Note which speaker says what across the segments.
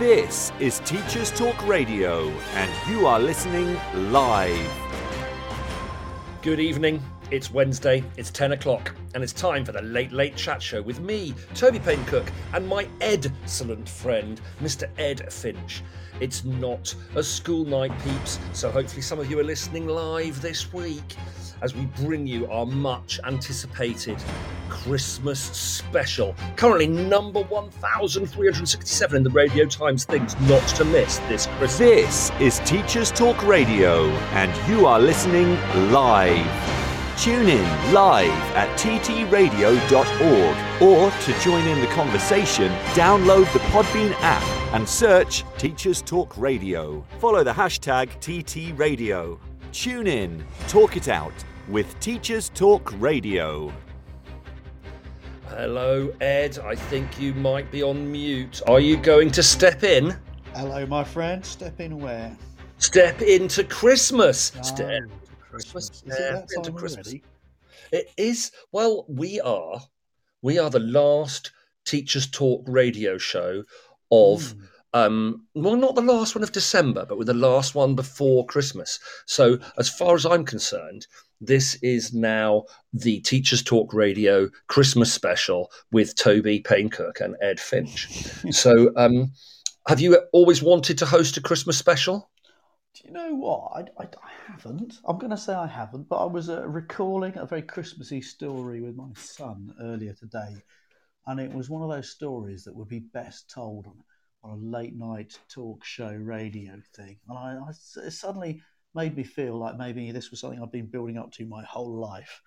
Speaker 1: This is Teachers Talk Radio, and you are listening live.
Speaker 2: Good evening. It's Wednesday, it's 10 o'clock, and it's time for the Late Late Chat Show with me, Toby Payne Cook, and my excellent friend, Mr. Ed Finch. It's not a school night, peeps, so hopefully some of you are listening live this week as we bring you our much anticipated Christmas special. Currently number 1367 in the Radio Times Things Not to Miss this Christmas.
Speaker 1: This is Teachers Talk Radio, and you are listening live. Tune in live at ttradio.org or to join in the conversation, download the Podbean app and search Teachers Talk Radio. Follow the hashtag TTRadio. Tune in, talk it out with Teachers Talk Radio.
Speaker 2: Hello, Ed. I think you might be on mute. Are you going to step in?
Speaker 3: Hello, my friend. Step in where?
Speaker 2: Step into Christmas.
Speaker 3: Oh,
Speaker 2: Step
Speaker 3: Christmas. Is it
Speaker 2: into
Speaker 3: time
Speaker 2: Christmas.
Speaker 3: already?
Speaker 2: It is. Well, we are. We are the last Teachers Talk radio show of.
Speaker 3: Hmm.
Speaker 2: Um, well, not the last one of December, but with the last one before Christmas. So, as far as I'm concerned, this is now the Teachers Talk Radio Christmas special with Toby Paynecook and Ed Finch. so, um, have you always wanted to host a Christmas special?
Speaker 3: Do you know what? I, I haven't. I'm going to say I haven't, but I was uh, recalling a very Christmassy story with my son earlier today. And it was one of those stories that would be best told on, on a late night talk show radio thing. And I, I it suddenly made me feel like maybe this was something I've been building up to my whole life.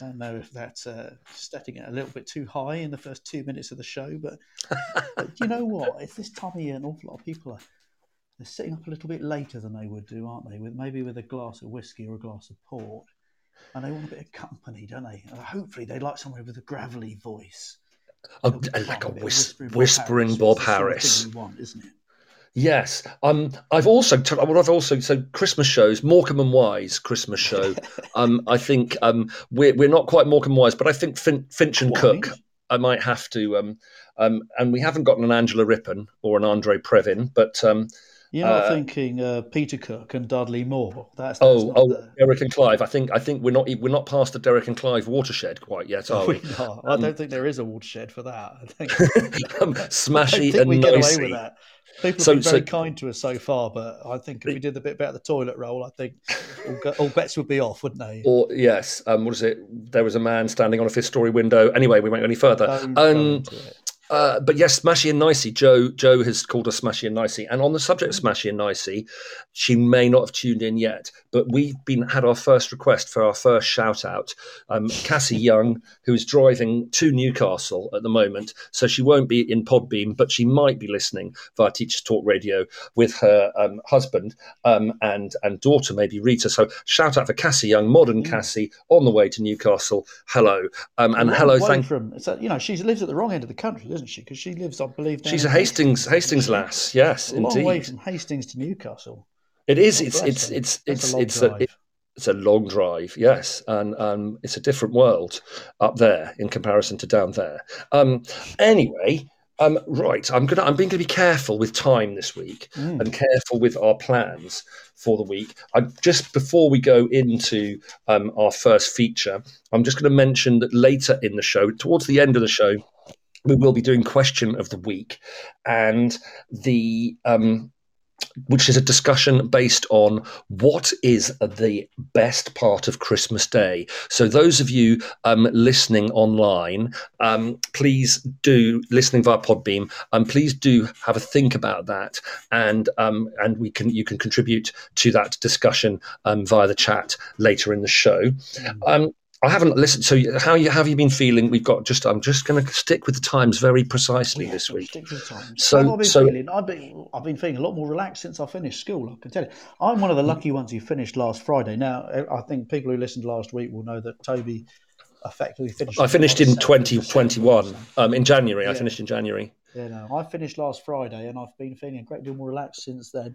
Speaker 3: I don't know if that's uh, setting it a little bit too high in the first two minutes of the show, but, but you know what? It's this time of year, an awful lot of people are they're sitting up a little bit later than they would do, aren't they? With maybe with a glass of whiskey or a glass of port, and they want a bit of company, don't they? And hopefully, they'd like somebody with a gravelly voice.
Speaker 2: Oh, like a
Speaker 3: of
Speaker 2: whis-
Speaker 3: whispering
Speaker 2: whispering Bob
Speaker 3: It's the sort of thing
Speaker 2: Harris.
Speaker 3: want, isn't it?
Speaker 2: Yes, um, I've also t- what I've also so Christmas shows Morecambe and Wise Christmas show. um, I think um, we're we're not quite Morecambe and Wise, but I think fin- Finch and Cook. I might have to, um, um, and we haven't gotten an Angela Rippon or an Andre Previn, but um,
Speaker 3: You're not
Speaker 2: Uh,
Speaker 3: thinking uh, Peter Cook and Dudley Moore. That's, that's
Speaker 2: oh oh
Speaker 3: the-
Speaker 2: Derek and Clive. I think I think we're not we're not past the Derek and Clive watershed quite yet, are we?
Speaker 3: Not. I don't think there is a watershed for that. I think,
Speaker 2: um,
Speaker 3: I don't think
Speaker 2: and
Speaker 3: we get away with that. People have been very
Speaker 2: so-
Speaker 3: kind to us so far, but I think if we did the bit about the toilet roll, I think all, go- all bets would be off, wouldn't they?
Speaker 2: Or yes, um, what is it? There was a man standing on a fifth-story window. Anyway, we won't go any further. Um. Uh, but yes, Smashy and Nicey. Joe Joe has called us Smashy and Nicey. And on the subject of Smashy and Nicey, she may not have tuned in yet, but we've been had our first request for our first shout out. Um, Cassie Young, who is driving to Newcastle at the moment, so she won't be in Podbean, but she might be listening via Teachers Talk Radio with her um, husband um, and and daughter, maybe Rita. So shout out for Cassie Young, modern Cassie, on the way to Newcastle. Hello, um, and hello, thank
Speaker 3: from. A, you know, she lives at the wrong end of the country, doesn't she? Because she lives, I believe,
Speaker 2: She's a
Speaker 3: in
Speaker 2: Hastings Hastings lass. Yes,
Speaker 3: A long way
Speaker 2: indeed.
Speaker 3: from Hastings to Newcastle.
Speaker 2: It is.
Speaker 3: Oh,
Speaker 2: It's it's it's it's
Speaker 3: a long
Speaker 2: it's a
Speaker 3: drive.
Speaker 2: it- it's a long drive. Yes, and um, it's a different world up there in comparison to down there. Um, anyway, um, right. I'm gonna I'm being gonna be careful with time this week
Speaker 3: Mm.
Speaker 2: and careful with our plans for the week. I just before we go into um, our first feature, I'm just going to mention that later in the show, towards the end of the show, we will be doing question of the week, and the um, which is a discussion based on what is the best part of Christmas Day. So, those of you um, listening online, um, please do listening via Podbean, um, please do have a think about that, and um, and we can you can contribute to that discussion um, via the chat later in the show. Um, I haven't listened. So, how you have you been feeling? We've got just. I'm just going to stick with the times very precisely
Speaker 3: Yeah,
Speaker 2: this week.
Speaker 3: stick to the times.
Speaker 2: So-
Speaker 3: How have I been
Speaker 2: so-
Speaker 3: feeling? I've been, I've been feeling a lot more relaxed since I finished school. I can tell you. I'm one of the lucky ones who finished last Friday. Now, I think people who listened last week will know that Toby effectively finished.
Speaker 2: I finished in
Speaker 3: the 7th of December,
Speaker 2: 2021
Speaker 3: so-
Speaker 2: um, in January. I finished in January.
Speaker 3: Yeah, no, I finished last Friday, and I've been feeling a great deal more relaxed since then.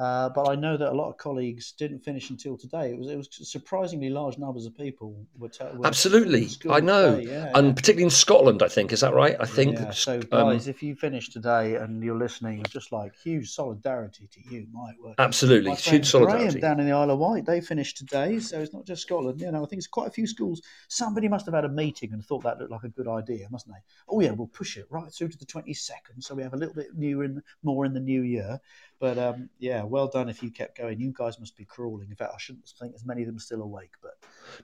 Speaker 3: Uh, but I know that a lot of colleagues didn't finish until today. It was it was surprisingly large numbers of people were, t- were
Speaker 2: Absolutely, I know,
Speaker 3: yeah,
Speaker 2: and
Speaker 3: yeah.
Speaker 2: particularly in Scotland, I think is that right? I think.
Speaker 3: Yeah, so
Speaker 2: um,
Speaker 3: guys, if you finish today and you're listening, just like huge solidarity to you, my word.
Speaker 2: absolutely, huge solidarity.
Speaker 3: Graham down in the Isle of Wight, they finished today, so it's not just Scotland. You know, I think it's quite a few schools. Somebody must have had a meeting and thought that looked like a good idea, mustn't they? Oh yeah, we'll push it right through to the twenty second, so we have a little bit new in more in the new year. But um, yeah, well done if you kept going. You guys must be crawling. In fact, I shouldn't think as many of them are still awake, but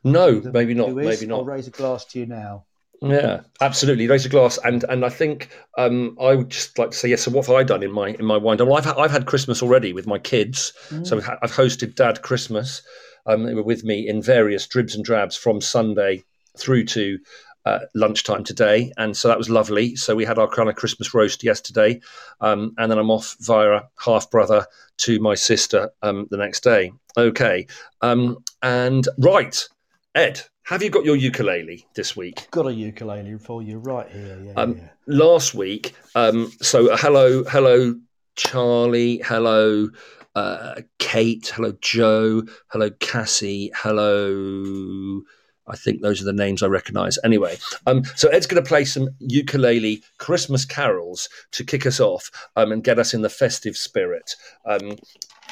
Speaker 2: No,
Speaker 3: the-
Speaker 2: maybe not.
Speaker 3: is,
Speaker 2: Maybe
Speaker 3: I'll raise a glass to you now.
Speaker 2: Yeah, absolutely. Raise a glass, and and I think um, I would just like to say yes. So what have I done in my in my wind down? Well, I've had, I've had Christmas already with my kids. So I've, ha- I've hosted Dad Christmas. Um, they were with me in various dribs and drabs from Sunday through to uh, lunchtime today, and so that was lovely. So we had our kind of Christmas roast yesterday, um, and then I'm off via half brother to my sister um, the next day. Okay, um, and right, Ed, have you got your ukulele this week?
Speaker 3: Got a ukulele for you right here. Yeah,
Speaker 2: Um,
Speaker 3: yeah.
Speaker 2: last week. Um, so hello, hello, Charlie. Hello, uh, Kate. Hello, Joe. Hello, Cassie. Hello. I think those are the names I recognise. Anyway, um, so Ed's going to play some ukulele Christmas carols to kick us off um, and get us in the festive spirit. Um,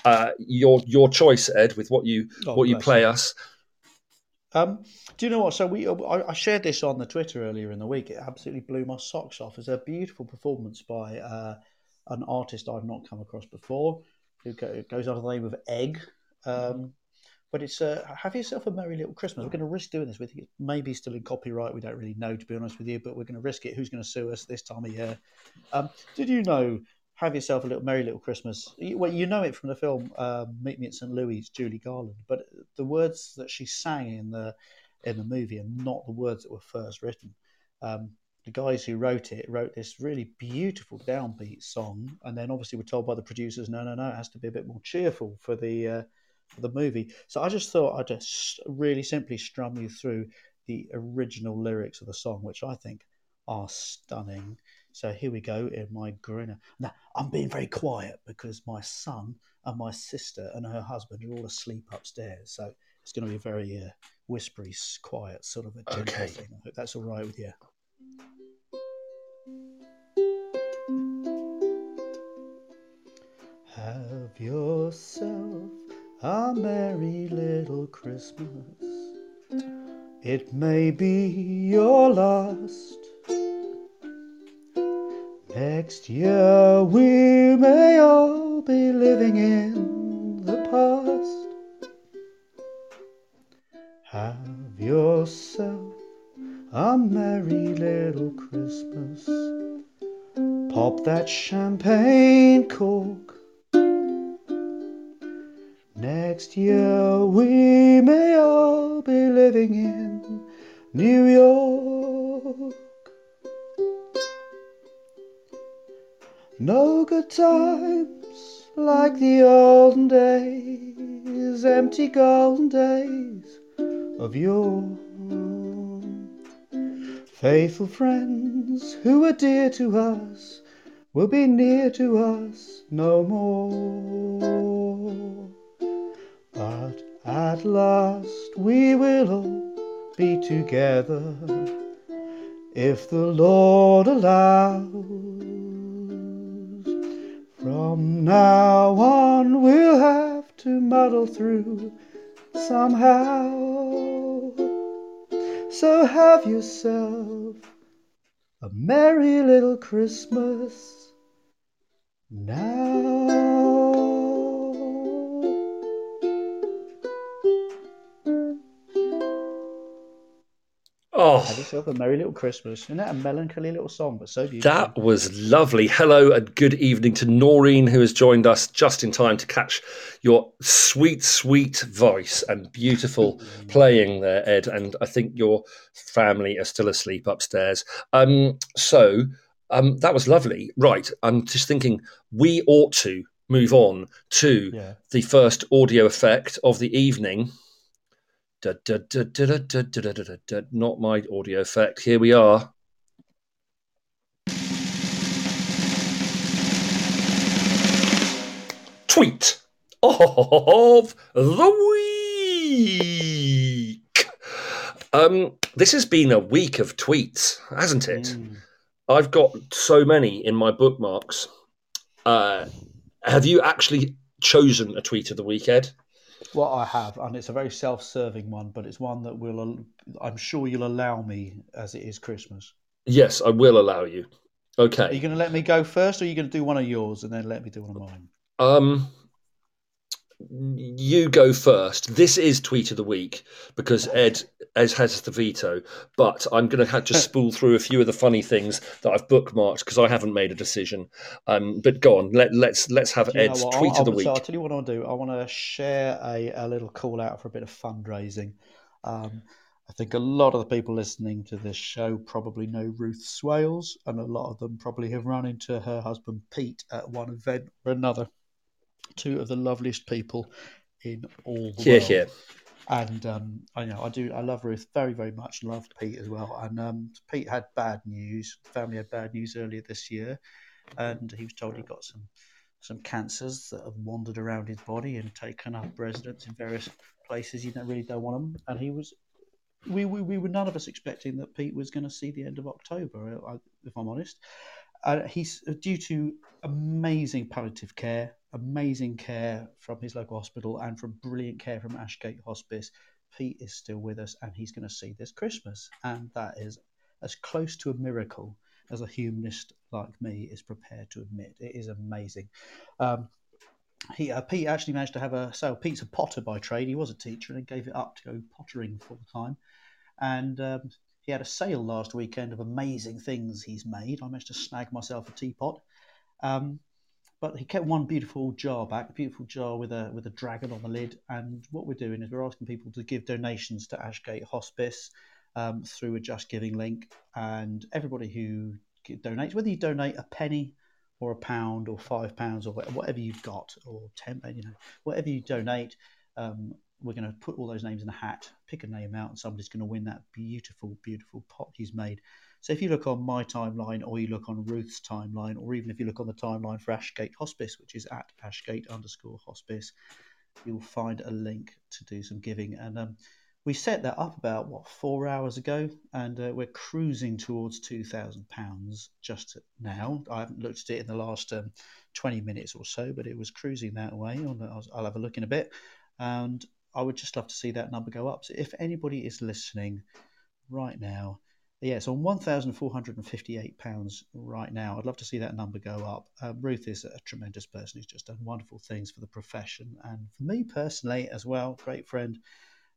Speaker 2: uh, your your choice, Ed, with what you
Speaker 3: Oh,
Speaker 2: what you play
Speaker 3: you.
Speaker 2: us.
Speaker 3: Um, do you know what? So we, I, I shared this on the Twitter earlier in the week. It absolutely blew my socks off. It's a beautiful performance by uh, an artist I've not come across before, who goes under the name of Egg. Um, but it's uh, have yourself a merry little Christmas. We're going to risk doing this. We think it may be still in copyright. We don't really know, to be honest with you, but we're going to risk it. Who's going to sue us this time of year? Um, did you know? Have yourself a little merry little Christmas. You- Well, you know it from the film um, Meet Me at St. Louis, Judy Garland, but the words that she sang in the in the movie are not the words that were first written. Um, the guys who wrote it wrote this really beautiful downbeat song, and then obviously were told by the producers, no, no, no, it has to be a bit more cheerful for the uh, the movie. So I just thought I'd just really simply strum you through the original lyrics of the song, which I think are stunning. So here we go in my grinner. Now I'm being very quiet because my son and my sister and her husband are all asleep upstairs. So it's going to be a very uh, whispery, quiet sort of a gentle
Speaker 2: Okay.
Speaker 3: thing. I hope that's all right with you. Have yourself a merry little Christmas. It may be your last. Next year we may all be living in the past. Have yourself a merry little Christmas. Pop that champagne cork. Next year we may all be living in New York. No good times like the olden days, empty golden days of yore. Faithful friends who were dear to us will be near to us no more. But at last we will all be together if the Lord allows. From now on we'll have to muddle through somehow. So have yourself a merry little Christmas now. Have
Speaker 2: Oh,
Speaker 3: yourself a merry little Christmas. Isn't that a melancholy little song, but so beautiful?
Speaker 2: That was lovely. Hello and good evening to Noreen, who has joined us just in time to catch your sweet, sweet voice and beautiful playing there, Ed. And I think your family are still asleep upstairs. Um, so um, that was lovely. Right. I'm just thinking we ought to move on to
Speaker 3: Yeah.
Speaker 2: the first audio effect of the evening. Not my audio effect. Here we are. Tweet. of the week. Um, this has been a week of tweets, hasn't it? Mm. I've got so many in my bookmarks. Uh, have you actually chosen a tweet of the week, Ed?
Speaker 3: Well, I have, and it's a very self-serving one, but it's one that will, I'm sure you'll allow me as it is Christmas.
Speaker 2: Yes, I will allow you. Okay.
Speaker 3: Are you going to let me go first, or are you going to do one of yours and then let me do one of mine?
Speaker 2: Um, you go first. This is tweet of the week because Ed Ed has the veto, but I'm going to have to spool through a few of the funny things that I've bookmarked because I haven't made a decision. Um, but go on, let, let's let's have Ed's tweet
Speaker 3: I'll,
Speaker 2: of the week.
Speaker 3: So I'll tell you what I want to do. I want to share a, a little call out for a bit of fundraising. Um, I think a lot of the people listening to this show probably know Ruth Swailes, and a lot of them probably have run into her husband Pete at one event or another two of the loveliest people in all the world. And um, I know I do. I love Ruth very, very much. Love Pete as well. And um, Pete had bad news. Family had bad news earlier this year, and he was told he got some some cancers that have wandered around his body and taken up residence in various places. You don't really don't want them. And he was. We, we, we were none of us expecting that Pete was going to see the end of October, if I'm honest. Uh, he's due to amazing palliative care, amazing care from his local hospital, and from brilliant care from Ashgate Hospice. Pete is still with us, and he's going to see this Christmas, and that is as close to a miracle as a humanist like me is prepared to admit. It is amazing. Um, he uh, Pete actually managed to have a so Pete's a potter by trade. He was a teacher and gave it up to go pottering full time, and um, he had a sale last weekend of amazing things he's made. I managed to snag myself a teapot. Um, but he kept one beautiful jar back, a beautiful jar with a with a dragon on the lid. And what we're doing is we're asking people to give donations to Ashgate Hospice um, through a Just Giving link. And everybody who donates, whether you donate a penny or a pound or five pounds or whatever you've got, or ten, you know, whatever you donate, um, we're going to put all those names in a hat, pick a name out, and somebody's going to win that beautiful, beautiful pot he's made. So if you look on my timeline, or you look on Ruth's timeline, or even if you look on the timeline for Ashgate Hospice, which is at Ashgate underscore Hospice, you'll find a link to do some giving. And um, we set that up about what four hours ago, and uh, we're cruising towards two thousand pounds just now. I haven't looked at it in the last um, twenty minutes or so, but it was cruising that way. I'll, have a look in a bit. And I would just love to see that number go up. So if anybody is listening right now, yeah, it's on one thousand four hundred and fifty-eight pounds right now. I'd love to see that number go up. Uh, Ruth is a tremendous person who's just done wonderful things for the profession and for me personally as well. Great friend,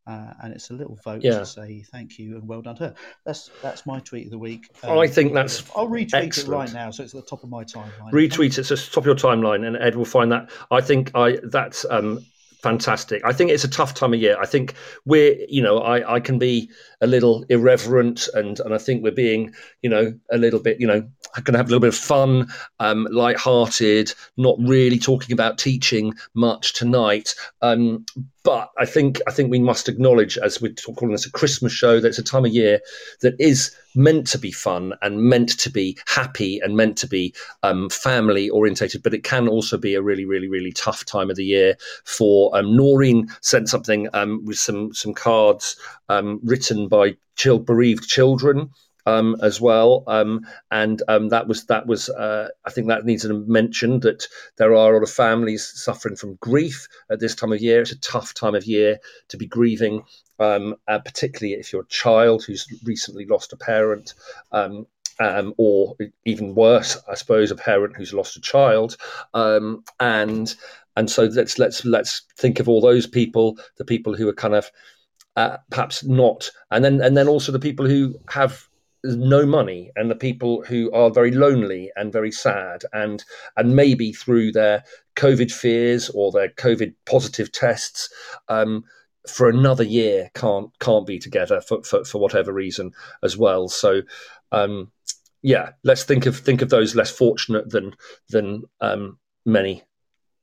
Speaker 3: uh, and it's a little vote yeah. to say thank you and well done to her. That's that's my tweet of the week.
Speaker 2: Um, I think that's.
Speaker 3: I'll retweet excellent. it right now, so it's at the top of my timeline.
Speaker 2: Retweet it, so it's the top of your timeline, and Ed will find that. I think I that's um, fantastic. I think it's a tough time of year. I think we're, you know, I, I can be a little irreverent and, and I think we're being, you know, a little bit, you know, going to have a little bit of fun, um, light-hearted, not really talking about teaching much tonight. Um, but I think I think we must acknowledge, as we're calling this a Christmas show, that it's a time of year that is meant to be fun and meant to be happy and meant to be um, family orientated. But it can also be a really, really, really tough time of the year. For um, Noreen sent something um, with some some cards um, written by bereaved children um, as well. Um, and um, that was that was uh, I think that needs to mention that there are a lot of families suffering from grief at this time of year. It's a tough time of year to be grieving, um, uh, particularly if you're a child who's recently lost a parent. Um, um, or even worse, I suppose, a parent who's lost a child, and and so let's let's let's think of all those people, the people who are kind of uh, perhaps not, and then and then also the people who have no money and the people who are very lonely and very sad and and maybe through their covid fears or their covid positive tests um, for another year can't can't be together for, for, for whatever reason as well. So um, yeah let's think of think of those less fortunate than than um, many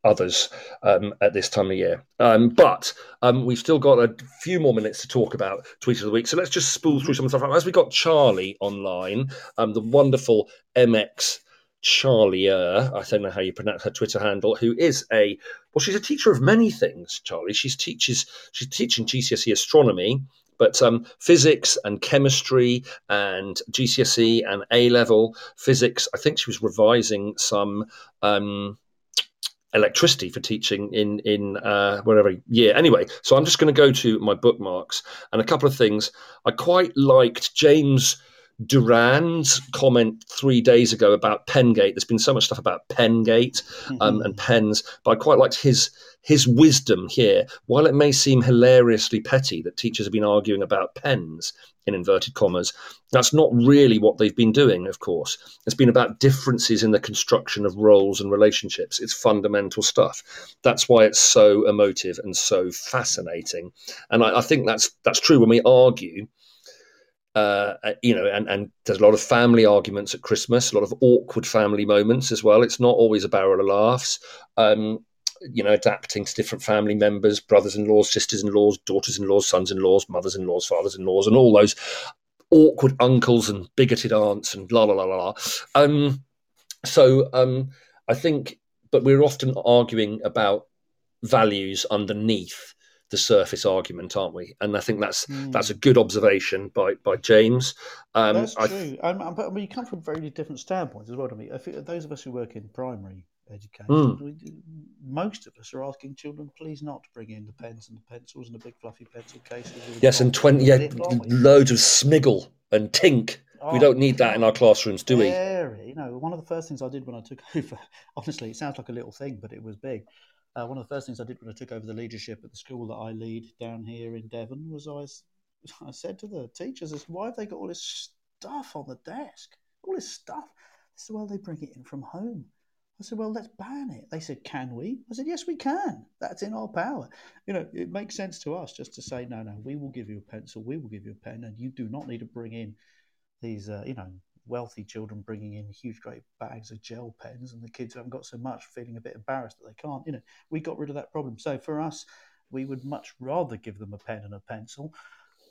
Speaker 2: others um, at this time of year. Um, but um, we've still got a few more minutes to talk about Tweet of the Week. So let's just spool through some stuff. As we got Charlie online, um, the wonderful MX Charlie I don't know how you pronounce her Twitter handle, who is a well, she's a teacher of many things. Charlie, she's teaches she's teaching GCSE astronomy, but um, physics and chemistry and GCSE and A level physics. I think she was revising some. Um, electricity for teaching in in uh, whatever year. Anyway, so I'm just going to go to my bookmarks and a couple of things. I quite liked James Durran's comment three days ago about Pengate. There's been so much stuff about Pengate um, mm-hmm. and pens, but I quite liked his his wisdom here. While it may seem hilariously petty that teachers have been arguing about pens in inverted commas, that's not really what they've been doing. Of course, it's been about differences in the construction of roles and relationships. It's fundamental stuff. That's why it's so emotive and so fascinating. And I, I think that's that's true when we argue uh, you know, and, and there's a lot of family arguments at Christmas, a lot of awkward family moments as well. It's not always a barrel of laughs. Um, you know, adapting to different family members, brothers-in-laws, sisters-in-laws, daughters-in-laws, sons-in-laws, mothers-in-laws, fathers-in-laws, and all those awkward uncles and bigoted aunts and la la la la. Um, so um, I think, but we're often arguing about values underneath the surface argument, aren't we? And I think that's mm. that's a good observation by by James.
Speaker 3: Um, that's true. I, um, but I mean, you come from very different standpoints as well. I mean, those of us who work in primary education, mm. we, most of us are asking children, please not bring in the pens and the pencils and the big fluffy pencil cases.
Speaker 2: Yes, and twenty, yeah, loads of smiggle and tink. Oh, we don't need that in our classrooms, do we?
Speaker 3: You know, one of the first things I did when I took over, honestly, it sounds like a little thing, but it was big uh, one of the first things I did when I took over the leadership at the school that I lead down here in Devon was I, I said to the teachers, "Why have they got all this stuff on the desk? All this stuff." They said, "Well, they bring it in from home." I said, "Well, let's ban it." They said, "Can we?" I said, "Yes, we can. That's in our power." You know, it makes sense to us just to say, "No, no, we will give you a pencil, we will give you a pen, and you do not need to bring in these, uh, you know, wealthy children bringing in huge, great bags of gel pens, and the kids who haven't got so much feeling a bit embarrassed that they can't. You know, we got rid of that problem. So for us, we would much rather give them a pen and a pencil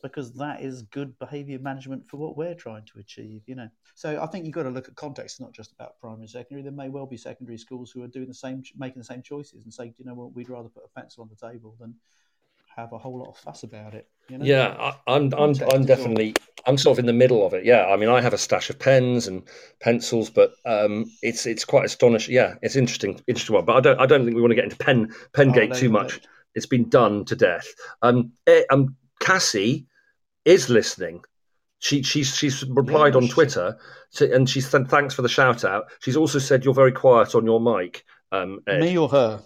Speaker 3: because that is good behavior management for what we're trying to achieve you know so i think you've got to look at context not just about primary and secondary there may well be secondary schools who are doing the same making the same choices and say you know what we'd rather put a pencil on the table than have a whole lot of fuss about it. You know?
Speaker 2: Yeah, I, am I'm, I'm, I'm definitely I'm sort of in the middle of it. Yeah, I mean, I have a stash of pens and pencils, but um, it's it's quite astonishing. Yeah, it's interesting, interesting one. But I don't I don't think we want to get into pen Pengate oh, no, too much. It's been done to death. Um, eh, um, Cassie is listening. She she's she's replied yeah, on Twitter, to, and she said thanks for the shout out. She's also said you're very quiet on your mic. Um,
Speaker 3: Me or her?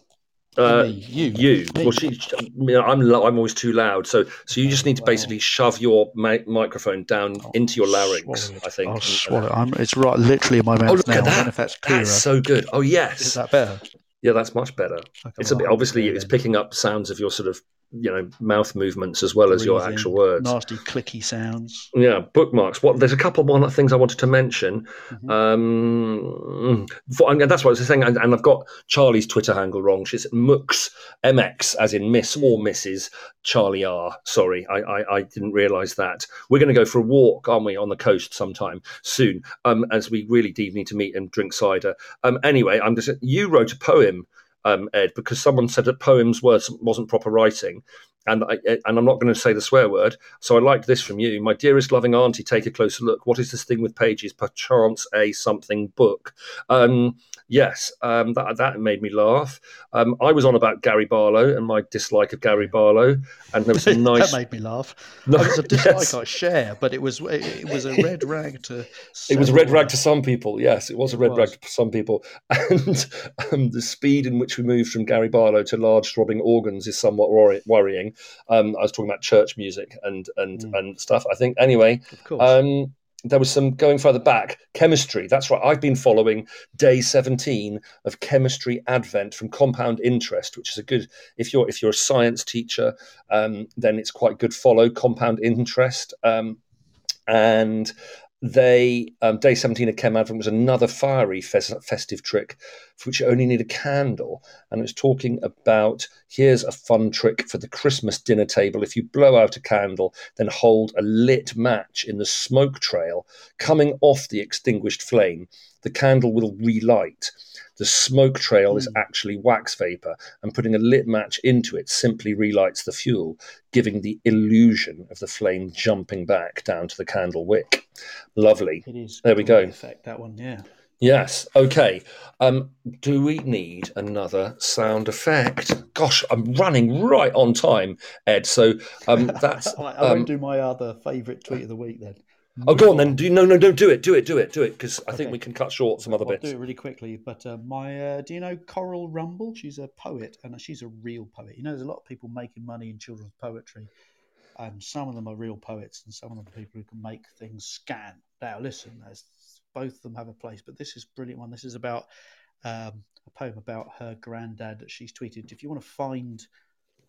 Speaker 2: Uh, me, you, you. Me. Well, she, I'm, I'm always too loud. So, so you just need to basically shove your mi- microphone down I'll into your larynx. I think.
Speaker 3: I'll swallow it. it's right, literally in my mouth oh, look now. At that. I don't know if that's clearer.
Speaker 2: That's so good. Oh yes.
Speaker 3: Is that better?
Speaker 2: Yeah, that's much better. It's a bit obviously it's picking up sounds of your sort of you know mouth movements as well as your actual words.
Speaker 3: nasty clicky sounds.
Speaker 2: Yeah bookmarks. What there's a couple more things i wanted to mention. Mm-hmm. um for, and that's what i was saying and, and, i've got charlie's twitter handle wrong. She's mux mx as in miss or mrs charlie r. Sorry i i, I didn't realize that. We're going to go for a walk aren't we on the coast sometime soon um as we really do need to meet and drink cider. Um anyway i'm just you wrote a poem um, Ed, because someone said that poems was, wasn't proper writing. And, I, and I'm not going to say the swear word. So I like this from you. My dearest loving auntie, take a closer look. What is this thing with pages? Perchance a something book. Um, yes, um, that that made me laugh. Um, I was on about Gary Barlow and my dislike of Gary Barlow, and there was some nice.
Speaker 3: that made me laugh. No, it was a dislike yes. I share, but it was it, it, was a red rag to.
Speaker 2: It was a red rag to some people. Yes, it was a red was. rag to some people, and um, the speed in which we moved from Gary Barlow to large throbbing organs is somewhat worrying. Um, I was talking about church music and and mm. and stuff. I think anyway. Of course. Um, there was some going further back chemistry that's right i've been following day 17 of chemistry advent from compound interest which is a good if you're if you're a science teacher um, then it's quite good follow compound interest um, and they um, day 17 of chem advent was another fiery fes- festive trick for which you only need a candle. And it was talking about here's a fun trick for the christmas dinner table. If you blow out a candle then hold a lit match in the smoke trail coming off the extinguished flame the candle will relight. The smoke trail mm. is hmm. actually wax vapor, and putting a lit match into it simply relights the fuel, giving the illusion of the flame jumping back down to the candle wick. Lovely.
Speaker 3: It is.
Speaker 2: There we go.
Speaker 3: Effect that one, yeah.
Speaker 2: Yes. Okay. Um, do we need another sound effect? Gosh, I'm running right on time, Ed. So um, that's.
Speaker 3: I, I won't um, do my other favourite tweet of the week then.
Speaker 2: Oh, go on then. Do no, no, don't do it. Do it. Do it. Do it. Because I okay. think we can cut short some other
Speaker 3: I'll
Speaker 2: bits.
Speaker 3: do it really quickly. But uh, my, uh, do you know Coral Rumble? She's a poet, and she's a real poet. You know, there's a lot of people making money in children's poetry, and some of them are real poets, and some of them are people who can make things scan. Now, listen, both of them have a place, but this is a brilliant one. This is about um, a poem about her granddad that she's tweeted. If you want to find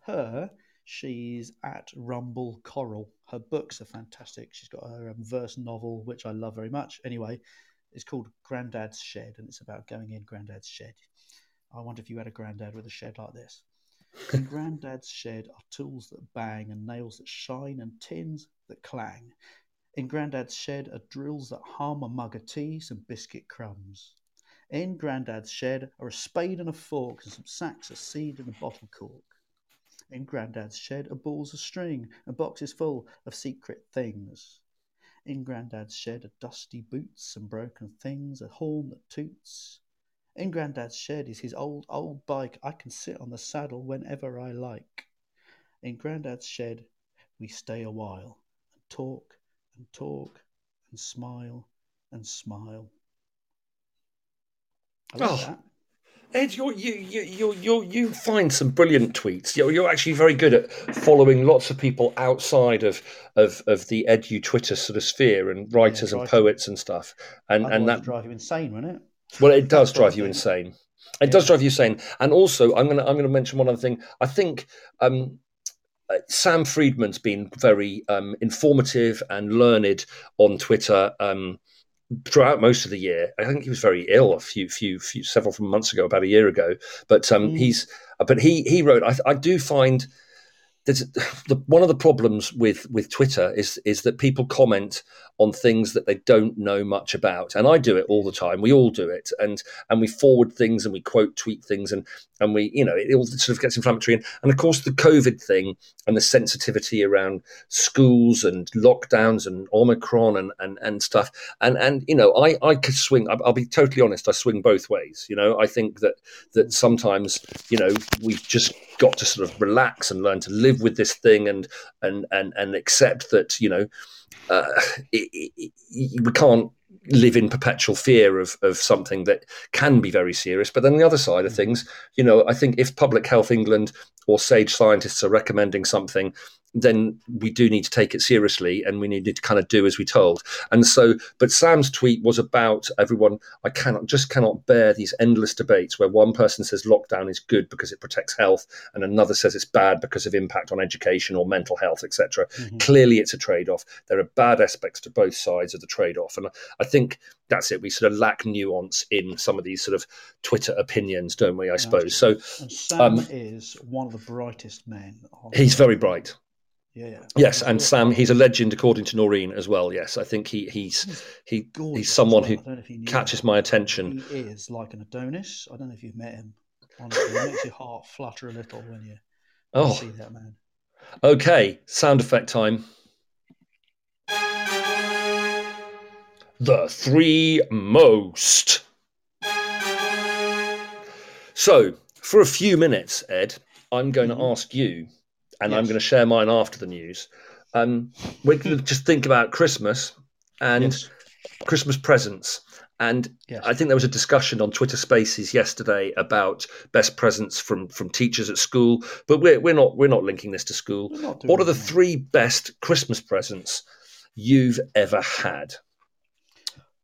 Speaker 3: her, she's at Rumble Coral. Her books are fantastic. She's got her um, verse novel, which I love very much. Anyway, it's called Granddad's Shed, and it's about going in Granddad's shed. I wonder if you had a granddad with a shed like this. In Granddad's shed are tools that bang and nails that shine and tins that clang. In Grandad's shed are drills that harm a mug of tea, some biscuit crumbs. In Grandad's shed are a spade and a fork and some sacks of seed and a bottle cork. In Grandad's shed are balls of string and boxes full of secret things. In Grandad's shed are dusty boots, some broken things, a horn that toots. In Grandad's shed is his old, old bike. I can sit on the saddle whenever I like. In Grandad's shed we stay a while and talk and talk and smile and smile. I oh. that.
Speaker 2: Ed, you you you you you find some brilliant tweets. You're, you're actually very good at following lots of people outside of of, of the edu Twitter sort of sphere and writers yeah, and poets and stuff. And
Speaker 3: Otherwise
Speaker 2: and that
Speaker 3: drive you insane, wouldn't it?
Speaker 2: Well, it does drive you insane. It yeah. does drive you insane. And also, I'm gonna I'm gonna mention one other thing. I think um, uh, Sam Freedman's been very um, informative and learned on Twitter um, throughout most of the year. I think he was very ill a few, few, few several months ago, about a year ago. But um, mm. he's, but he he wrote. I, I do find there's the, one of the problems with with Twitter is is that people comment on things that they don't know much about, and I do it all the time. We all do it, and and we forward things and we quote tweet things, and and we you know it all sort of gets inflammatory, and, and of course the COVID thing and the sensitivity around schools and lockdowns and Omicron and and, and stuff, and and you know I I could swing. I'll be totally honest, I swing both ways. You know, I think that that sometimes you know we've just got to sort of relax and learn to live with this thing and and and and accept that you know uh, it, it, we can't live in perpetual fear of, of something that can be very serious. But then the other side of mm. things, you know, I think if Public Health England or sage scientists are recommending something then we do need to take it seriously and we need to kind of do as we told. And so, but Sam's tweet was about everyone. I cannot just cannot bear these endless debates where one person says lockdown is good because it protects health and another says it's bad because of impact on education or mental health, etc. Mm-hmm. Clearly, it's a trade off. There are bad aspects to both sides of the trade off. And I think that's it. We sort of lack nuance in some of these sort of Twitter opinions, don't we? I suppose. So,
Speaker 3: Sam um, is one of the brightest men.
Speaker 2: He's very bright.
Speaker 3: Yeah.
Speaker 2: Yes, and Sam, he's a legend according to Noreen as well. Yes, I think he he's he he's, he's someone who catches my attention.
Speaker 3: He is like an Adonis. I don't know if you've met him. Honestly, it makes your heart flutter a little when you oh. see that man.
Speaker 2: Okay, sound effect time. The three most. So, for a few minutes, Ed, I'm going mm-hmm. to ask you and yes. I'm going to share mine after the news. Um, we're going to just think about Christmas and yes. Christmas presents. And yes. I think there was a discussion on Twitter Spaces yesterday about best presents from from teachers at school, but we're we're not we're not linking this to school. What are the three best Christmas presents you've ever had?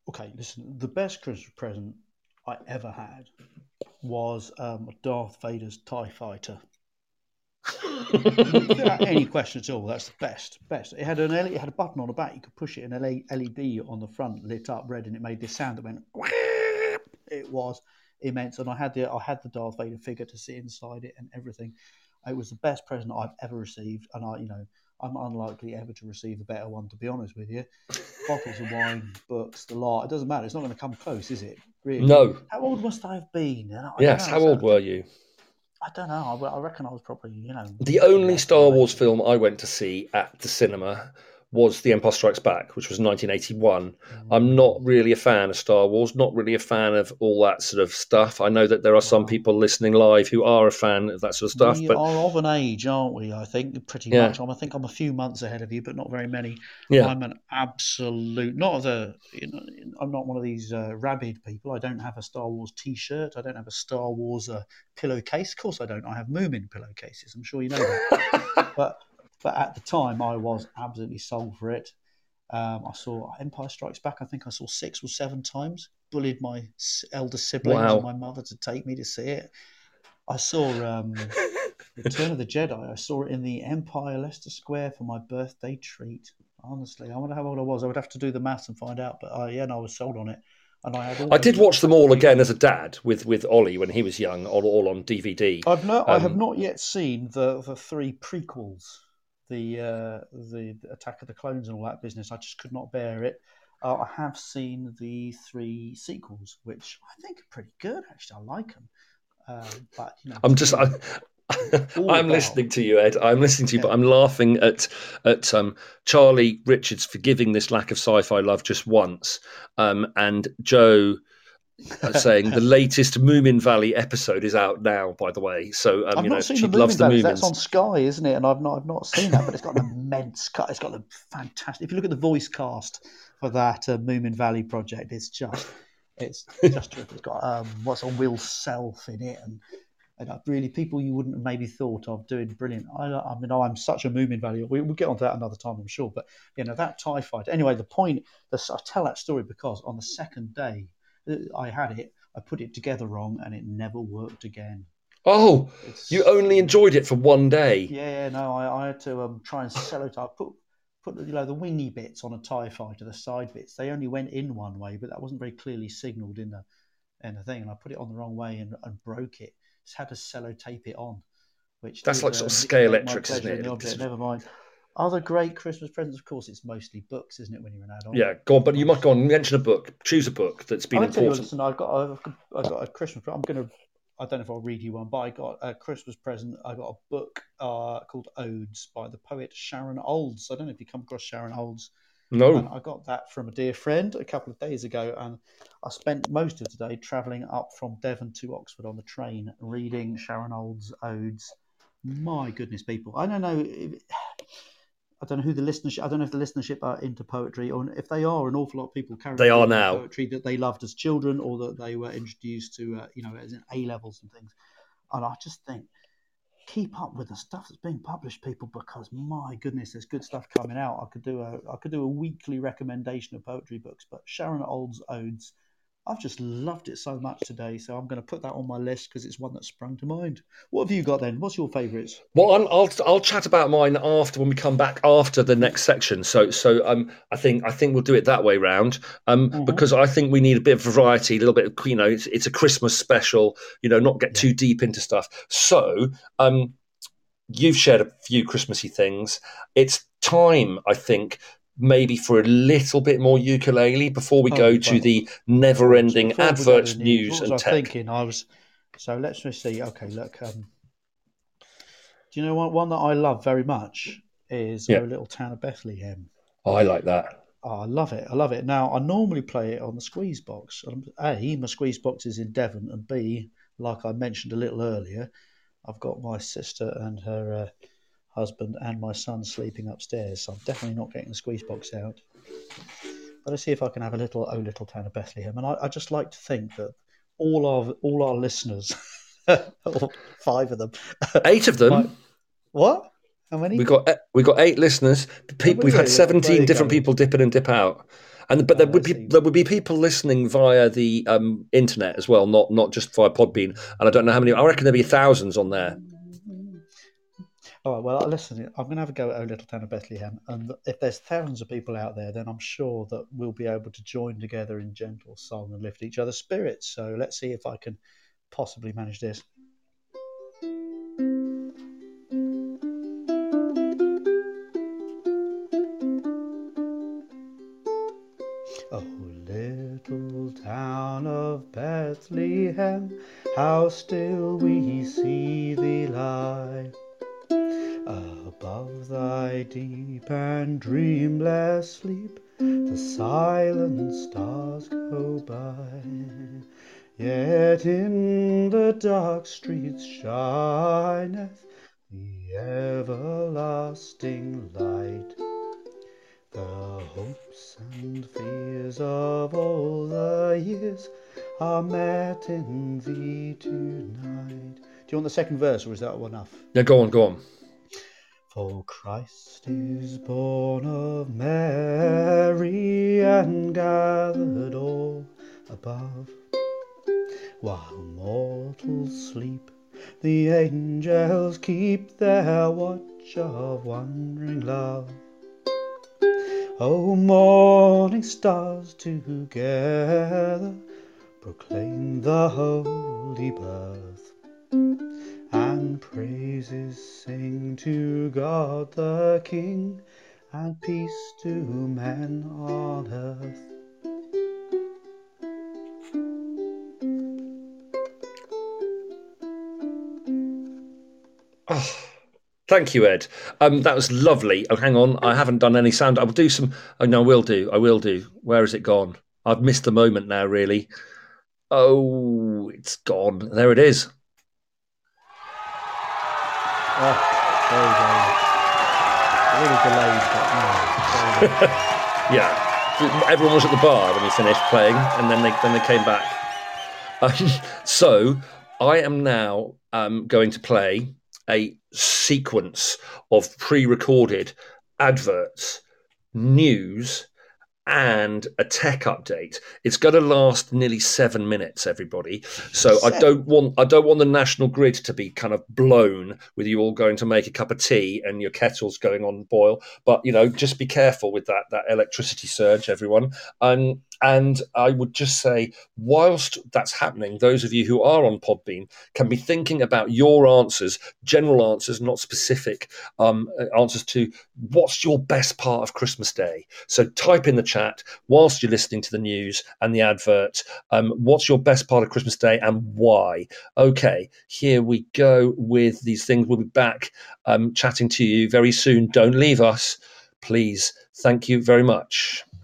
Speaker 3: Okay, listen. The best Christmas present I ever had was um, Darth Vader's Tie Fighter any question at all, that's the best. Best. It had an LED, it had a button on the back. You could push it, and LED on the front lit up red, and it made this sound that went. It was immense, and I had the I had the Darth Vader figure to sit inside it and everything. It was the best present I've ever received, and I, you know, I'm unlikely ever to receive a better one, to be honest with you. Bottles of wine, books, the lot. It doesn't matter. It's not going to come close, is it? Really?
Speaker 2: No.
Speaker 3: How old must I have been?
Speaker 2: Yes. How old were you?
Speaker 3: I don't know. I, I reckon I was probably, you know.
Speaker 2: The only Star. Wars film I went to see at the cinema was The Empire Strikes Back, which was 1981. I'm not really a fan of Star Wars, not really a fan of all that sort of stuff. I know that there are some people listening live who are a fan of that sort of stuff,
Speaker 3: we
Speaker 2: but
Speaker 3: are of an age, aren't we? I think pretty
Speaker 2: Yeah.
Speaker 3: much. I'm, I think I'm a few months ahead of you, but not very many.
Speaker 2: yeah,
Speaker 3: I'm an absolute not the. You know, I'm not one of these uh, rabid people. I don't have a Star Wars T-shirt. I don't have a Star Wars uh, pillowcase. Of course, I don't. I have Moomin pillowcases. I'm sure you know that. but but at the time, I was absolutely sold for it. Um, I saw Empire Strikes Back. I think I saw six or seven times. Bullied my elder siblings
Speaker 2: Wow.
Speaker 3: and my mother to take me to see it. I saw um, Return of the Jedi. I saw it in the Empire Leicester Square for my birthday treat. Honestly, I wonder how old I was. I would have to do the maths and find out. But uh, yeah, no, I was sold on it, and I had.
Speaker 2: I did watch them all again as a dad with with Ollie when he was young, all, all on DVD.
Speaker 3: I've not. I have
Speaker 2: Um,
Speaker 3: not yet seen the the three prequels, the uh, the Attack of the Clones and all that business. I just could not bear it. Uh, I have seen the three sequels, which I think are pretty good. Actually, I like them. Um, but you know,
Speaker 2: I'm just. I, I'm listening to you, Ed. I'm listening to you,
Speaker 3: Yeah.
Speaker 2: but I'm laughing at at um, Charlie Richards forgiving this lack of sci-fi love just once, um, and Joe saying the latest Moomin Valley episode is out now. By the way, so um,
Speaker 3: I've
Speaker 2: you know
Speaker 3: not seen
Speaker 2: she
Speaker 3: the
Speaker 2: loves
Speaker 3: Moomin
Speaker 2: the. Moomins.
Speaker 3: That's on Sky, isn't it? And I've not, I've not seen that, but it's got an immense cut. It's got the fantastic. If you look at the voice cast for that uh, Moomin Valley project, it's just, it's just terrific. It's got um, what's on Will Self in it, and, and uh, really people you wouldn't have maybe thought of doing brilliant. I, I mean, I'm such a Moomin Valley. We, we'll get onto that another time, I'm sure. But you know that Tie fight. Anyway, the point. The, I tell that story because on the second day uh, I had it, I put it together wrong, and it never worked again.
Speaker 2: oh,
Speaker 3: It's,
Speaker 2: you only enjoyed it for one day.
Speaker 3: yeah, no, I, I had to um, try and sell it. I put put you know the wingy bits on a Tie Fighter, the side bits. They only went in one way, but that wasn't very clearly signalled in the in the thing, and I put it on the wrong way and, and broke it. Just had to sellotape it on, which
Speaker 2: That's
Speaker 3: did,
Speaker 2: like sort of
Speaker 3: uh,
Speaker 2: scale
Speaker 3: mitigate my
Speaker 2: electrics, isn't it?
Speaker 3: Never mind. Other great Christmas presents, of course, it's mostly books, isn't it? When you're an adult.
Speaker 2: Yeah, go on. But you must go on. Mention a book. Choose a book that's been
Speaker 3: I'll you,
Speaker 2: important.
Speaker 3: listen, I've got I've, I've got a Christmas. Present. I'm gonna. I don't know if I'll read you one, but I got a Christmas present. I got a book uh, called Odes by the poet Sharon Olds. I don't know if you come across Sharon Olds. And
Speaker 2: No.
Speaker 3: I got that from a dear friend a couple of days ago, and I spent most of today travelling up from Devon to Oxford on the train, reading Sharon Olds' odes. My goodness, people! I don't know. If, I don't know who the listenership. I don't know if the listenership are into poetry, or if they are. An awful lot of people carry
Speaker 2: They are now.
Speaker 3: poetry that they loved as children, or that they were introduced to, uh, you know, as in A levels and things. And I just think keep up with the stuff that's being published, people, because my goodness, there's good stuff coming out. I could do a I could do a weekly recommendation of poetry books, but Sharon Olds Odes, I've just loved it so much today, so I'm going to put that on my list because it's one that sprung to mind. What have you got then? What's your favourites?
Speaker 2: Well, I'm, I'll I'll chat about mine after when we come back after the next section. So so um I think I think we'll do it that way round. Um
Speaker 3: Mhm.
Speaker 2: because I think we need a bit of variety, a little bit of you know it's, it's a Christmas special. You know, not get too deep into stuff. So um you've shared a few Christmassy things. It's time I think. Maybe for a little bit more ukulele before we
Speaker 3: Oh,
Speaker 2: go to the never-ending
Speaker 3: Before we go
Speaker 2: adverts, news,
Speaker 3: what
Speaker 2: and
Speaker 3: was I
Speaker 2: tech.
Speaker 3: thinking? I was so let's just see. Okay, look. Um, do you know what one that I love very much is
Speaker 2: Yeah.
Speaker 3: "Oh Little Town of Bethlehem."
Speaker 2: Oh, I like that.
Speaker 3: Oh, I love it. I love it. Now, I normally play it on the squeeze box. Um, A, my squeeze box is in Devon, and B, like I mentioned a little earlier, I've got my sister and her uh, husband and my son sleeping upstairs, so I'm definitely not getting the squeeze box out. But let's see if I can have a little "Oh Little Town of Bethlehem," and I, I just like to think that all our all our listeners, or five of them,
Speaker 2: Eight of them.
Speaker 3: Right. what? How many?
Speaker 2: We got we got eight listeners. People,
Speaker 3: we
Speaker 2: we've had seventeen different
Speaker 3: go.
Speaker 2: people dip in and dip out, and but there
Speaker 3: Oh,
Speaker 2: would be there would be people listening via the um, internet as well, not not just via Podbean. And I don't know how many. I reckon there'd be thousands on there.
Speaker 3: All right, well, listen, I'm going to have a go at O Little Town of Bethlehem. And if there's thousands of people out there, then I'm sure that we'll be able to join together in gentle song and lift each other's spirits. So let's see if I can possibly manage this. town of Bethlehem, how still we see thee lie. Above thy deep and dreamless sleep, the silent stars go by. Yet in the dark streets shineth the everlasting light. The hopes and fears of all the years are met in thee tonight. Do you want the second verse, or is that enough?
Speaker 2: Yeah, go on, go on.
Speaker 3: For Christ is born of Mary and gathered all above. While mortals sleep, the angels keep their watch of wondering love. O morning stars together proclaim the holy birth, praises sing to God the King, and peace to men on earth.
Speaker 2: Oh, thank you, Ed. Um, that was lovely. Oh, hang on, I haven't done any sound. I will do some. Oh no, I will do. I will do. Where has it gone? I've missed the moment now. Really. Oh, it's gone. There it is.
Speaker 3: Oh, there we go. Really delayed, but no.
Speaker 2: yeah, everyone was at the bar when he finished playing, and then they then they came back. Um, so I am now um, going to play a sequence of pre-recorded adverts, news, and a tech update. It's going to last nearly seven minutes, everybody. So I don't want I don't want the national grid to be kind of blown with you all going to make a cup of tea and your kettles going on boil. But you know, just be careful with that that electricity surge, everyone. Um, and I would just say, whilst that's happening, those of you who are on Podbean can be thinking about your answers, general answers, not specific um, answers to what's your best part of Christmas Day. So type in the chat whilst you're listening to the news and the advert, um, what's your best part of Christmas Day and why? Okay, here we go with these things. We'll be back um, chatting to you very soon. Don't leave us, please. Thank you very much.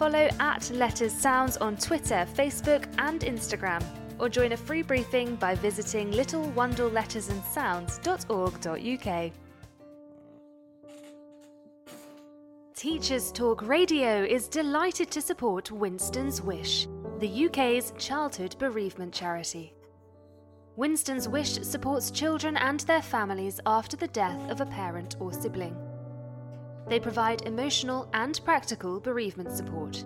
Speaker 4: follow at Letters Sounds on Twitter, Facebook, and Instagram, or join a free briefing by visiting littlewandlelettersandsounds.org.uk. Teachers Talk Radio is delighted to support Winston's Wish, the UK's childhood bereavement charity. Winston's Wish supports children and their families after the death of a parent or sibling. They provide emotional and practical bereavement support.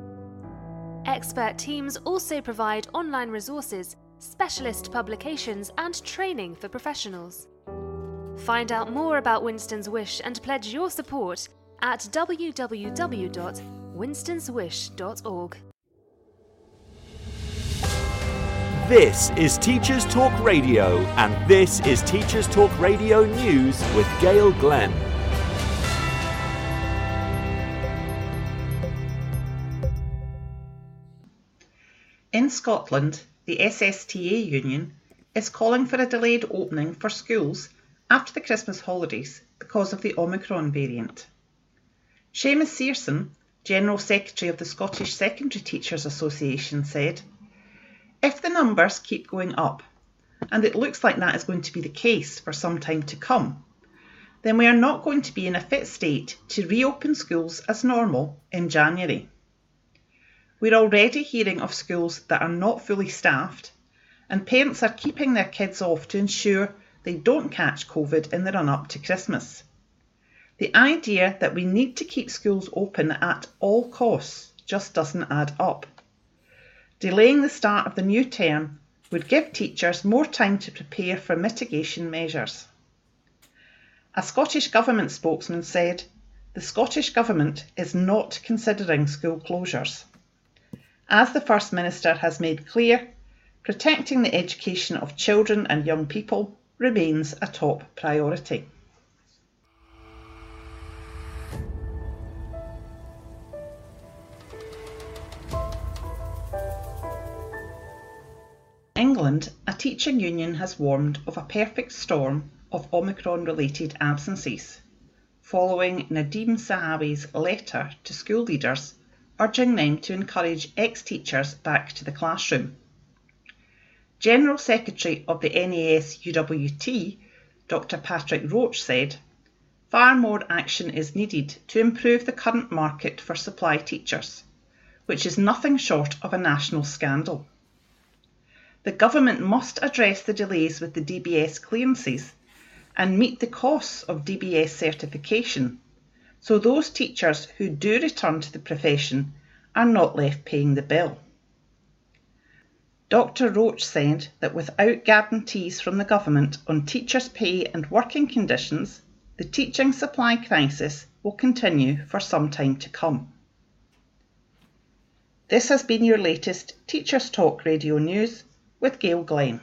Speaker 4: Expert teams also provide online resources, specialist publications, and training for professionals. Find out more about Winston's Wish and pledge your support at www.winstonswish.org.
Speaker 1: This is Teachers Talk Radio, and this is Teachers Talk Radio News with Gail Glenn.
Speaker 5: In Scotland, the SSTA union is calling for a delayed opening for schools after the Christmas holidays because of the Omicron variant. Seamus Searson, General Secretary of the Scottish Secondary Teachers Association, said, If the numbers keep going up, and it looks like that is going to be the case for some time to come, then we are not going to be in a fit state to reopen schools as normal in January. We're already hearing of schools that are not fully staffed, and parents are keeping their kids off to ensure they don't catch COVID in the run up to Christmas. The idea that we need to keep schools open at all costs just doesn't add up. Delaying the start of the new term would give teachers more time to prepare for mitigation measures. A Scottish Government spokesman said, The Scottish Government is not considering school closures. As the First Minister has made clear, protecting the education of children and young people remains a top priority. England, a teaching union has warned of a perfect storm of Omicron related absences, following Nadhim Zahawi's letter to school leaders urging them to encourage ex teachers back to the classroom. General Secretary of the NASUWT, Dr Patrick Roach, said, Far more action is needed to improve the current market for supply teachers, which is nothing short of a national scandal. The government must address the delays with the DBS clearances and meet the costs of DBS certification so those teachers who do return to the profession are not left paying the bill. Dr Roach said that without guarantees from the government on teachers' pay and working conditions, the teaching supply crisis will continue for some time to come. This has been your latest Teachers Talk Radio News with Gail Glenn.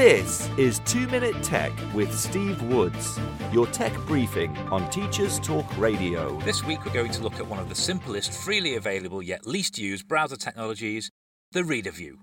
Speaker 1: This is 2 Minute Tech with Steve Woods, your tech briefing on Teachers Talk Radio.
Speaker 6: This week we're going to look at one of the simplest, freely available yet least used browser technologies, the Reader View.